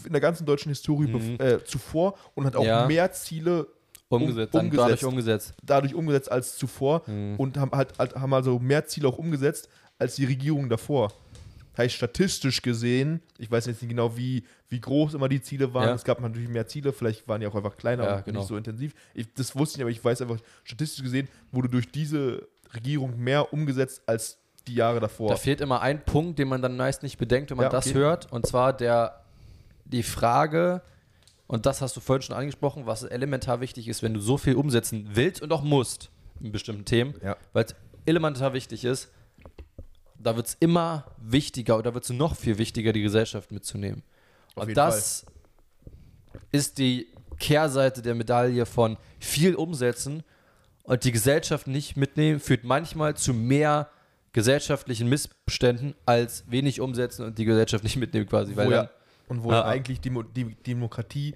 in der ganzen deutschen Historie Mhm. äh, zuvor und hat auch Ja. mehr Ziele Umgesetzt, Um- dann dadurch umgesetzt. umgesetzt. dadurch umgesetzt als zuvor Mhm. und haben, halt, halt, haben also mehr Ziele auch umgesetzt als die Regierung davor. Heißt statistisch gesehen, ich weiß jetzt nicht genau, wie, wie groß immer die Ziele waren. Ja. Es gab natürlich mehr Ziele, vielleicht waren die auch einfach kleiner Ja, und genau. nicht so intensiv. Ich, das wusste ich nicht, aber ich weiß einfach, statistisch gesehen wurde durch diese Regierung mehr umgesetzt als die Jahre davor. Da fehlt immer ein Punkt, den man dann meist nicht bedenkt, wenn man Ja, das okay. hört. Und zwar der, die Frage, und das hast du vorhin schon angesprochen, was elementar wichtig ist, wenn du so viel umsetzen willst und auch musst in bestimmten Themen, Ja. weil es elementar wichtig ist, da wird es immer wichtiger oder wird es noch viel wichtiger, die Gesellschaft mitzunehmen. Auf und das ist die Kehrseite der Medaille von viel umsetzen und die Gesellschaft nicht mitnehmen, führt manchmal zu mehr gesellschaftlichen Missständen als wenig umsetzen und die Gesellschaft nicht mitnehmen quasi. Wo ja, und wo ja eigentlich die, die Demokratie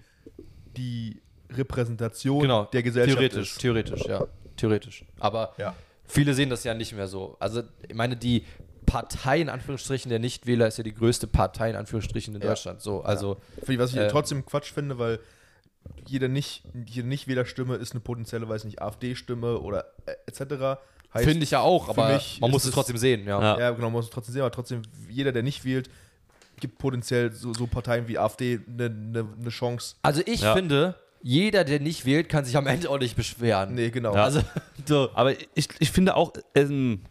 die Repräsentation genau, der Gesellschaft theoretisch, ist. theoretisch, ja, theoretisch. Aber Ja. viele sehen das ja nicht mehr so. Also ich meine, die Partei in Anführungsstrichen der Nichtwähler ist ja die größte Partei in Anführungsstrichen in Ja. Deutschland. So, also Für- Was ich Äh, trotzdem Quatsch finde, weil jede nicht, jede Nicht-Wählerstimme ist eine potenzielle, weiß nicht, AfD-Stimme oder äh, etc. Heißt, finde ich ja auch, aber mich man muss es es- trotzdem sehen. Ja. Ja. Ja, genau, man muss es trotzdem sehen, aber trotzdem, jeder, der nicht wählt, gibt potenziell so, so Parteien wie AfD eine ne, ne Chance. Also ich Ja. finde, jeder, der nicht wählt, kann sich am Ende auch nicht beschweren. Nee, genau. Ja. Also [laughs] so. Aber ich, ich finde auch, ähm,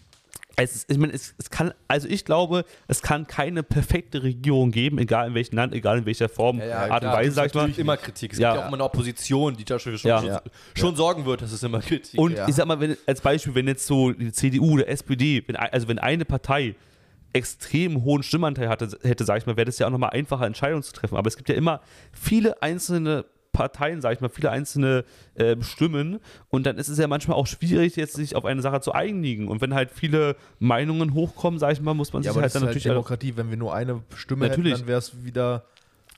es, ist- ich meine, es, es kann, also ich glaube, es kann keine perfekte Regierung geben, egal in welchem Land, egal in welcher Form, Ja, ja, Art und Weise, sag ich mal. immer Kritik. Es Ja. gibt ja auch immer eine Opposition, die dafür schon, schon, schon sorgen wird, dass es immer Kritik Und ich sag mal, wenn, als Beispiel, wenn jetzt so die CDU oder SPD, wenn, also wenn eine Partei extrem hohen Stimmanteil hatte, hätte, sag ich mal, wäre das ja auch nochmal einfacher, Entscheidungen zu treffen. Aber es gibt ja immer viele einzelne Parteien, sag ich mal, viele einzelne äh, Stimmen und dann ist es ja manchmal auch schwierig, jetzt sich auf eine Sache zu einigen. Und wenn halt viele Meinungen hochkommen, sag ich mal, muss man Ja, sich aber halt das dann ist halt natürlich. Demokratie. Wenn wir nur eine Stimme Natürlich. hätten, dann wäre es wieder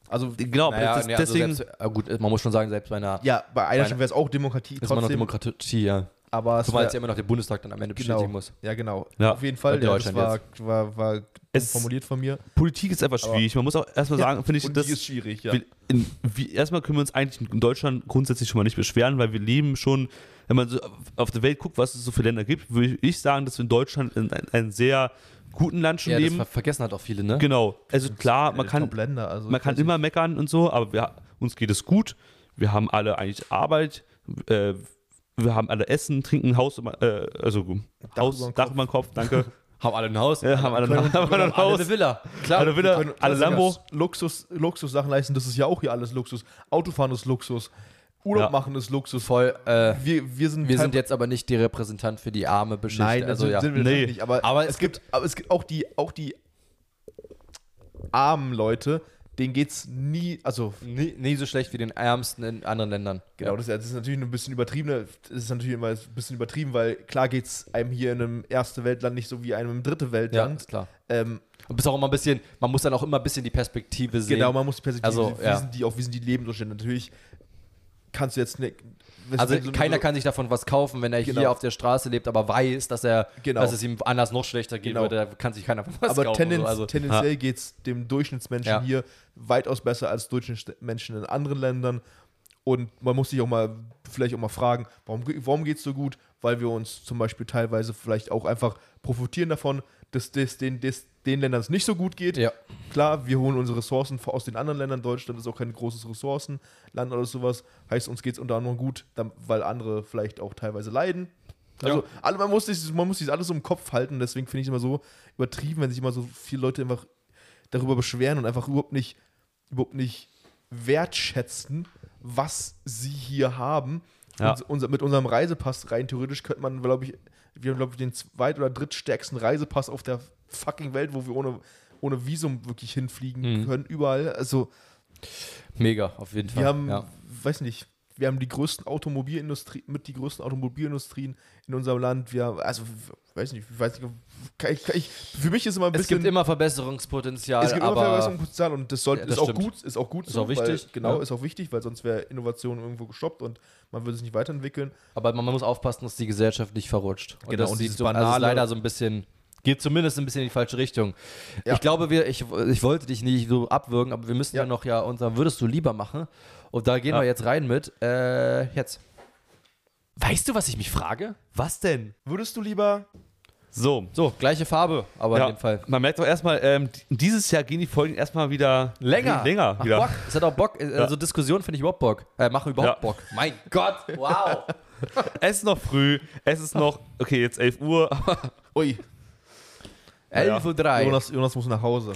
Also, Genau, Naja, das, nee, also deswegen. selbst, äh, gut, man muss schon sagen, selbst bei einer ja, bei einer Stimme wäre es auch Demokratie ist immer noch trotzdem, Demokratie, ja. aber es Zumal jetzt ja immer noch der Bundestag dann am Ende bestätigen genau, muss. ja genau, Ja. auf jeden Fall, ja, das Deutschland war, war, war Es- formuliert von mir. Politik ist einfach Aber- schwierig. Man muss auch erstmal sagen, finde ich, Und das, ist schwierig, ja. in, wie, erstmal können wir uns eigentlich in Deutschland grundsätzlich schon mal nicht beschweren, weil wir leben schon, wenn man so auf der Welt guckt, was es so für Länder gibt, würde ich sagen, dass wir in Deutschland in ein, ein sehr guten Land schon Ja, das leben. ver vergessen halt auch viele, ne? Genau. Also klar, man kann, Top-Länder, also man kann immer meckern und so, aber wir, uns geht es gut. Wir haben alle eigentlich Arbeit. Äh, wir haben alle Essen, Trinken, Haus, äh, also Haus, über Dach über den Kopf, danke. [laughs] Haben alle ein Haus. Ja, haben alle, können- haben alle ein alle Haus. eine Villa. Klar. Alle Villa, können alle Lambo. Luxus, Luxussachen leisten, das ist ja auch hier alles Luxus. Autofahren ist Luxus. Urlaub Ja. machen ist Luxus. voll. Äh, Wir, wir sind, wir sind jetzt aber nicht die Repräsentant für die arme Beschichte. Nein, also also ja. sind wir Nee. nicht. Aber, Aber es es gibt, aber es gibt auch die, auch die armen Leute, denen geht's nie, also nie, nie so schlecht wie den Ärmsten in anderen Ländern. Genau, das, ist- das ist natürlich ein bisschen übertrieben. Das ist natürlich immer ein bisschen übertrieben, weil klar geht es einem hier in einem erste Weltland nicht so wie einem im dritte Ja, Weltland. ist klar. Ähm, Und bist auch immer ein bisschen, man muss dann auch immer ein bisschen die Perspektive sehen. genau, man muss die Perspektive, Also, wie, ja. sind die, auch wie sind die Lebensumstände. Natürlich kannst du jetzt nicht. Also so- keiner so- kann sich davon was kaufen, wenn er Genau. hier auf der Straße lebt, aber weiß, dass er, Genau. dass es ihm anders noch schlechter gehen Genau. würde, da kann sich keiner von was Aber kaufen. tendenz, so. also, tendenziell geht es dem Durchschnittsmenschen Ja. hier weitaus besser als Durchschnittsmenschen in anderen Ländern. Und man muss sich auch mal, vielleicht auch mal fragen, warum, warum geht es so gut? Weil wir uns zum Beispiel teilweise vielleicht auch einfach profitieren davon, dass das den, des, den Ländern es nicht so gut geht. ja. Klar, wir holen unsere Ressourcen aus den anderen Ländern. Deutschland ist auch kein großes Ressourcenland oder sowas. Heißt, uns geht es unter anderem gut, weil andere vielleicht auch teilweise leiden. Also, Ja. man, muss sich, man muss sich alles im Kopf halten. Deswegen finde ich es immer so übertrieben, wenn sich immer so viele Leute einfach darüber beschweren und einfach überhaupt nicht, überhaupt nicht wertschätzen, was sie hier haben. Ja. Unser, mit unserem Reisepass rein theoretisch könnte man, glaube ich, wir haben, glaube ich, den zweit- oder drittstärksten Reisepass auf der fucking Welt, wo wir ohne, ohne Visum wirklich hinfliegen Mhm. können, überall. Also, Mega, auf jeden Fall. wir haben, ja. weiß nicht, wir haben die größten Automobilindustrie, mit die größten Automobilindustrien in unserem Land. Wir haben, also, weiß nicht, ich weiß nicht, kann ich, kann ich, für mich ist immer ein Es bisschen. gibt immer Verbesserungspotenzial, es gibt immer Verbesserungspotenzial und das, sollte, Ja, das ist auch gut, ist auch gut Ist so, auch wichtig, Weil, genau, ja. ist auch wichtig, weil sonst wäre Innovation irgendwo gestoppt und man würde sich nicht weiterentwickeln. Aber man muss aufpassen, dass die Gesellschaft nicht verrutscht. Und Genau, das und dieses so, also es ist banale- leider so ein bisschen, geht zumindest ein bisschen in die falsche Richtung. Ja. Ich glaube, wir, ich, ich wollte dich nicht so abwürgen, aber wir müssen ja, Ja. noch ja unser Würdest du lieber machen. Und da gehen Ja. wir jetzt rein mit. Äh, jetzt. Weißt du, was ich mich frage? Was denn? Würdest du lieber So. So, gleiche Farbe, aber ja, in dem Fall. Man merkt doch erstmal, ähm, dieses Jahr gehen die Folgen erstmal wieder Länger. Länger Ach, wieder. Bock. Es hat auch Bock. Äh, Ja. So Diskussionen finde ich überhaupt Bock. Äh, machen überhaupt Ja. Bock. Mein Gott, wow. [laughs] Es ist noch früh, es ist noch, okay, jetzt 11 Uhr. Ui, 11.03 Uhr. Jonas, Jonas muss nach Hause.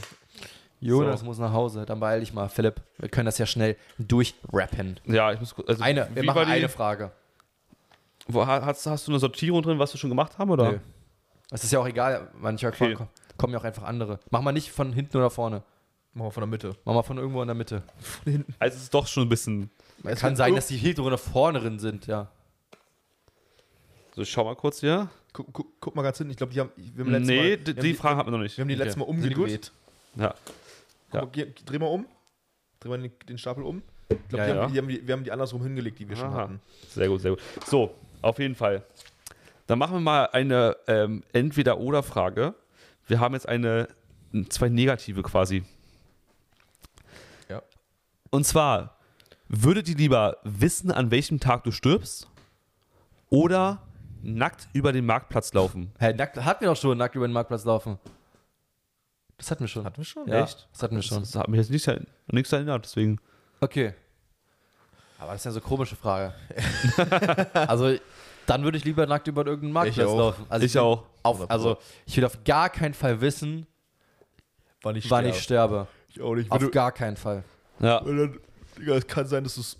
Jonas So. muss nach Hause. Dann beeil dich mal, Philipp. Wir können das ja schnell durchrappen. ja, ich muss kurz. Also, Eine, wir machen eine Frage. Wo, hast, hast du eine Sortierung drin, was wir schon gemacht haben, oder? Nö. Es ist ja auch egal, manchmal Okay. kommen, kommen ja auch einfach andere. Mach mal nicht von hinten oder vorne. Machen wir von der Mitte. Mach mal von irgendwo in der Mitte. Von hinten. Also es ist doch schon ein bisschen. Es Kann sein, dass die hinten oder vorne drin sind, ja. So, ich schau mal kurz hier. Guck, guck, guck mal ganz hinten. Ich glaube, die haben. Wir haben letztes Nee, Mal, die, wir die Frage hatten wir noch nicht. Wir haben die Okay. letztes Mal umgedreht. Ja. Ja. mal, geh- dreh mal um. Dreh mal den, den Stapel um. Ich glaube, Ja, ja. Haben, die, haben die, wir haben die andersrum hingelegt, die wir schon Aha. hatten. Sehr gut, sehr gut. So, auf jeden Fall. Dann machen wir mal eine ähm, Entweder-Oder-Frage. Wir haben jetzt eine, zwei negative quasi. Ja. Und zwar, würdet ihr lieber wissen, an welchem Tag du stirbst? Oder nackt über den Marktplatz laufen? Hä, nackt, hatten wir doch schon, nackt über den Marktplatz laufen. Das hatten wir schon. Hatten wir schon? ja, Echt? Das hatten wir schon. Das, das hat mich jetzt nicht, an nichts erinnert, deswegen. Okay. Aber das ist ja so eine komische Frage. [laughs] also, dann würde ich lieber nackt über irgendeinen Marktplatz auch. laufen. Also ich will auch. Auf, also, ich will auf gar keinen Fall wissen, Wann ich wann ich sterbe. Ich auch nicht. Auf gar keinen Fall. Ja. dann, Digga, es kann sein, dass es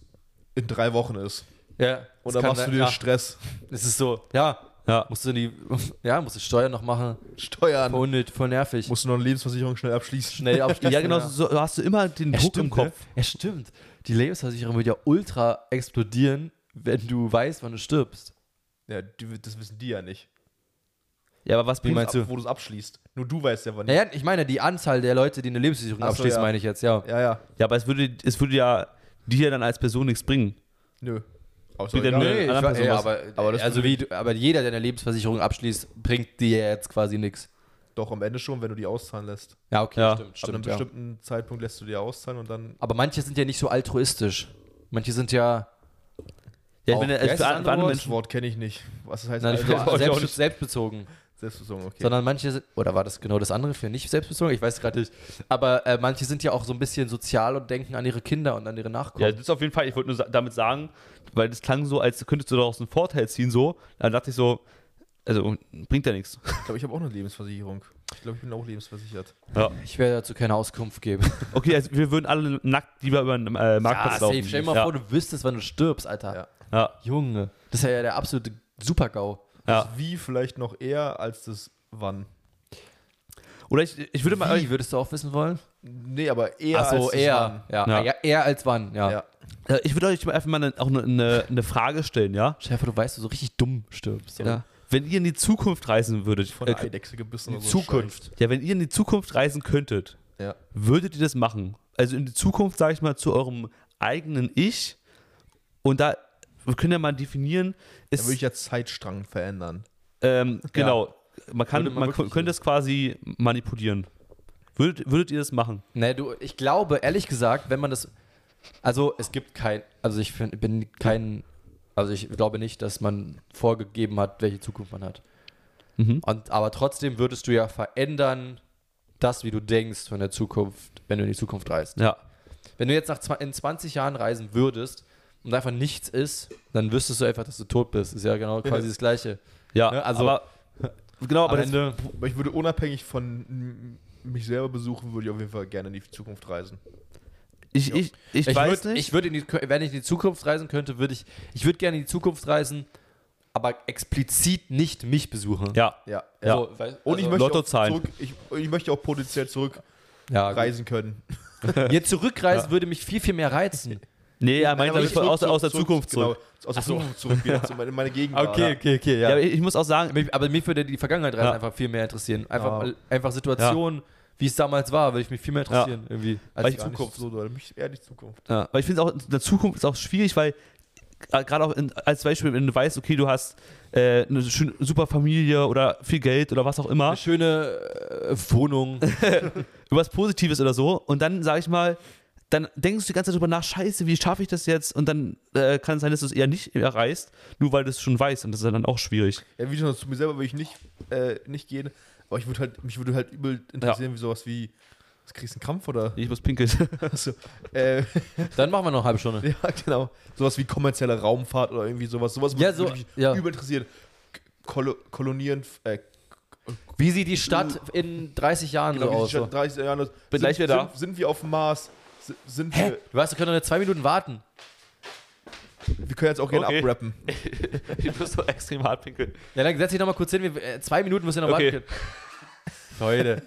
in drei Wochen ist. Ja. Und dann machst du dir ja, Stress. Es ist so, ja, Ja. musst du die, ja, musst du Steuern noch machen. Steuern. Voll, unnötig, voll nervig. Musst du noch eine Lebensversicherung schnell abschließen. schnell abschließen. Ja, genau, so hast du immer den Ja, Druck stimmt, im Kopf. Ne? Ja, stimmt. Die Lebensversicherung wird ja ultra explodieren, wenn du weißt, wann du stirbst. Ja, die, das wissen die ja nicht. Ja, aber was Wie bringt meinst du? Wo du es abschließt. Nur du weißt ja, wann nicht. Naja, ich meine die Anzahl der Leute, die eine Lebensversicherung so, abschließen, ja. meine ich jetzt, ja. Ja, ja. Ja, aber es würde, es würde ja dir dann als Person nichts bringen. Nö. Aber nö? Nee, ich anderen war, Person ja, aber, Aber das also wie, du- aber jeder, der eine Lebensversicherung abschließt, bringt dir jetzt quasi nichts. Doch, am Ende schon, wenn du die auszahlen lässt. Ja, okay, Ja. stimmt, Ab einem. Ja. bestimmten Zeitpunkt lässt du die auszahlen und dann. Aber manche sind ja nicht so altruistisch. Manche sind ja Ja, Wie also heißt für, für andere Menschen. Wort kenne ich nicht. Was das heißt? nein, also, weiß ich selbst, selbstbezogen. Selbstbezogen, okay. Sondern manche sind, oder war das genau das andere für nicht selbstbezogen? Ich weiß gerade nicht. Aber äh, manche sind ja auch so ein bisschen sozial und denken an ihre Kinder und an ihre Nachkommen. Ja, das ist auf jeden Fall, ich wollte nur sa- damit sagen, weil das klang so, als könntest du daraus einen Vorteil ziehen, so. Dann dachte ich so, also bringt ja nichts. ich glaube, ich habe auch eine Lebensversicherung. Ich glaube, ich bin auch lebensversichert. Ja. Ich werde dazu keine Auskunft geben. [laughs] Okay, also wir würden alle nackt lieber über einen äh, Marktplatz laufen. Stell dir mal ja. vor, du wüsstest, wann du stirbst, Alter. Ja. Ja, Junge. Das ist ja der absolute Super-GAU. Ja. Das Wie vielleicht noch eher als das Wann. Oder ich, ich würde mal. Wie würdest du auch wissen wollen? Nee, aber eher Ach so, als eher. Wann. Ja, Ja. ja. eher als wann, ja. Ja. Äh, Ich würde euch mal einfach mal eine, auch eine, eine, eine Frage stellen, ja? Vor, du weißt, du so richtig dumm stirbst. ja. Wenn ihr in die Zukunft reisen würdet, Von äh, der Eidechse gebissen In oder die so. Zukunft. ja, wenn ihr in die Zukunft reisen könntet, Ja. würdet ihr das machen? Also in die Zukunft, sage ich mal, zu eurem eigenen Ich. Und da, wir können ja mal definieren, Dann ist, würde ich ja Zeitstrang verändern. ähm, genau, man, kann, man man könnte es quasi manipulieren. Würdet, würdet ihr das machen? Nee, du, ich glaube, ehrlich gesagt, wenn man das. Also, es gibt kein. Also, ich find, bin kein. Also, ich glaube nicht, dass man vorgegeben hat, welche Zukunft man hat. Mhm. Und, aber trotzdem würdest du ja verändern, das, wie du denkst von der Zukunft, wenn du in die Zukunft reist. Ja. Wenn du jetzt nach in 20 Jahren reisen würdest und einfach nichts ist, dann wüsstest du einfach, dass du tot bist. Ist ja genau quasi das Gleiche. Ja, Ne, also- aber, genau, aber Am das, Ende. Ich würde unabhängig von mich selber besuchen, würde ich auf jeden Fall gerne in die Zukunft reisen. ich, ich, ich, Ich, weiß würd, nicht. ich würde wenn ich in die Zukunft reisen könnte, würde ich, ich würde gerne in die Zukunft reisen, aber explizit nicht mich besuchen. ja, Ja. Ja. Also, weil- Und ich also, möchte zurück, ich, ich möchte auch potenziell zurückreisen ja, können. Jetzt zurückreisen würde mich viel, viel mehr reizen. [laughs] nee, er meint damit aus, aus der zurück- Zukunft genau, zurück. aus der so. Zukunft zurück wieder zu meine, meine Gegenwart. okay, okay, Ja, aber ich, muss auch sagen, Mich- Aber mich würde die Vergangenheit Ja. einfach viel mehr interessieren. Einfach, Ja. einfach Situationen, wie es damals war, würde ich mich viel mehr interessieren. Irgendwie, als Weil die Zukunft. So, doll. mich eher die Zukunft. Ja, weil ich finde auch, in der Zukunft ist auch schwierig, weil äh, gerade auch in, als Beispiel, wenn du weißt, okay, du hast äh, eine schöne, super Familie oder viel Geld oder was auch immer, Eine schöne äh, Wohnung. [laughs] was Positives oder so, und dann, sag ich mal, dann denkst du die ganze Zeit drüber nach, scheiße, wie schaffe ich das jetzt? Und dann äh, kann es sein, dass du es eher nicht erreichst, nur weil du es schon weißt. Und das ist dann auch schwierig. Ja, wie schon, zu mir selber würde ich nicht, äh, nicht gehen, aber ich würde halt, mich würde halt übel interessieren, wie sowas wie, was kriegst du einen Krampf oder? Ich muss pinkeln. Achso, [laughs] äh, [laughs] Dann machen wir noch eine halbe Stunde. ja, genau. Sowas wie kommerzielle Raumfahrt oder irgendwie sowas. Sowas Ja, würde so- mich ja. übel interessieren. Kolo Kolonieren, äh, Wie sieht die Stadt in 30 Jahren genau, so aus? Stadt in 30 Jahren sind, gleich wieder da. Sind, sind wir auf dem Mars? Sind Hä? wir, Du weißt, wir können doch nur zwei Minuten warten. wir können jetzt auch gerne Okay. abrappen. [laughs] ich muss so extrem hart pinkeln. Ja, dann setz dich noch mal kurz hin. Wir, äh, zwei Minuten müssen wir noch Okay. warten. Leute.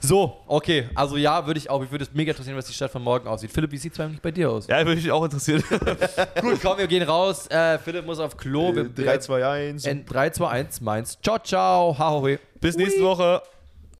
so, okay. Also ja, würde ich auch. Mich würde es mega interessieren, was die Stadt von morgen aussieht. Philipp, wie sieht es eigentlich bei dir aus? Ja, würde mich auch interessieren. [laughs] Gut, komm, wir gehen raus. Äh, Philipp muss auf Klo. Wir, 3, 2, 1. wir, 3, 2, 1, meins. Ciao, ciao. Hau, Bis nächste Woche.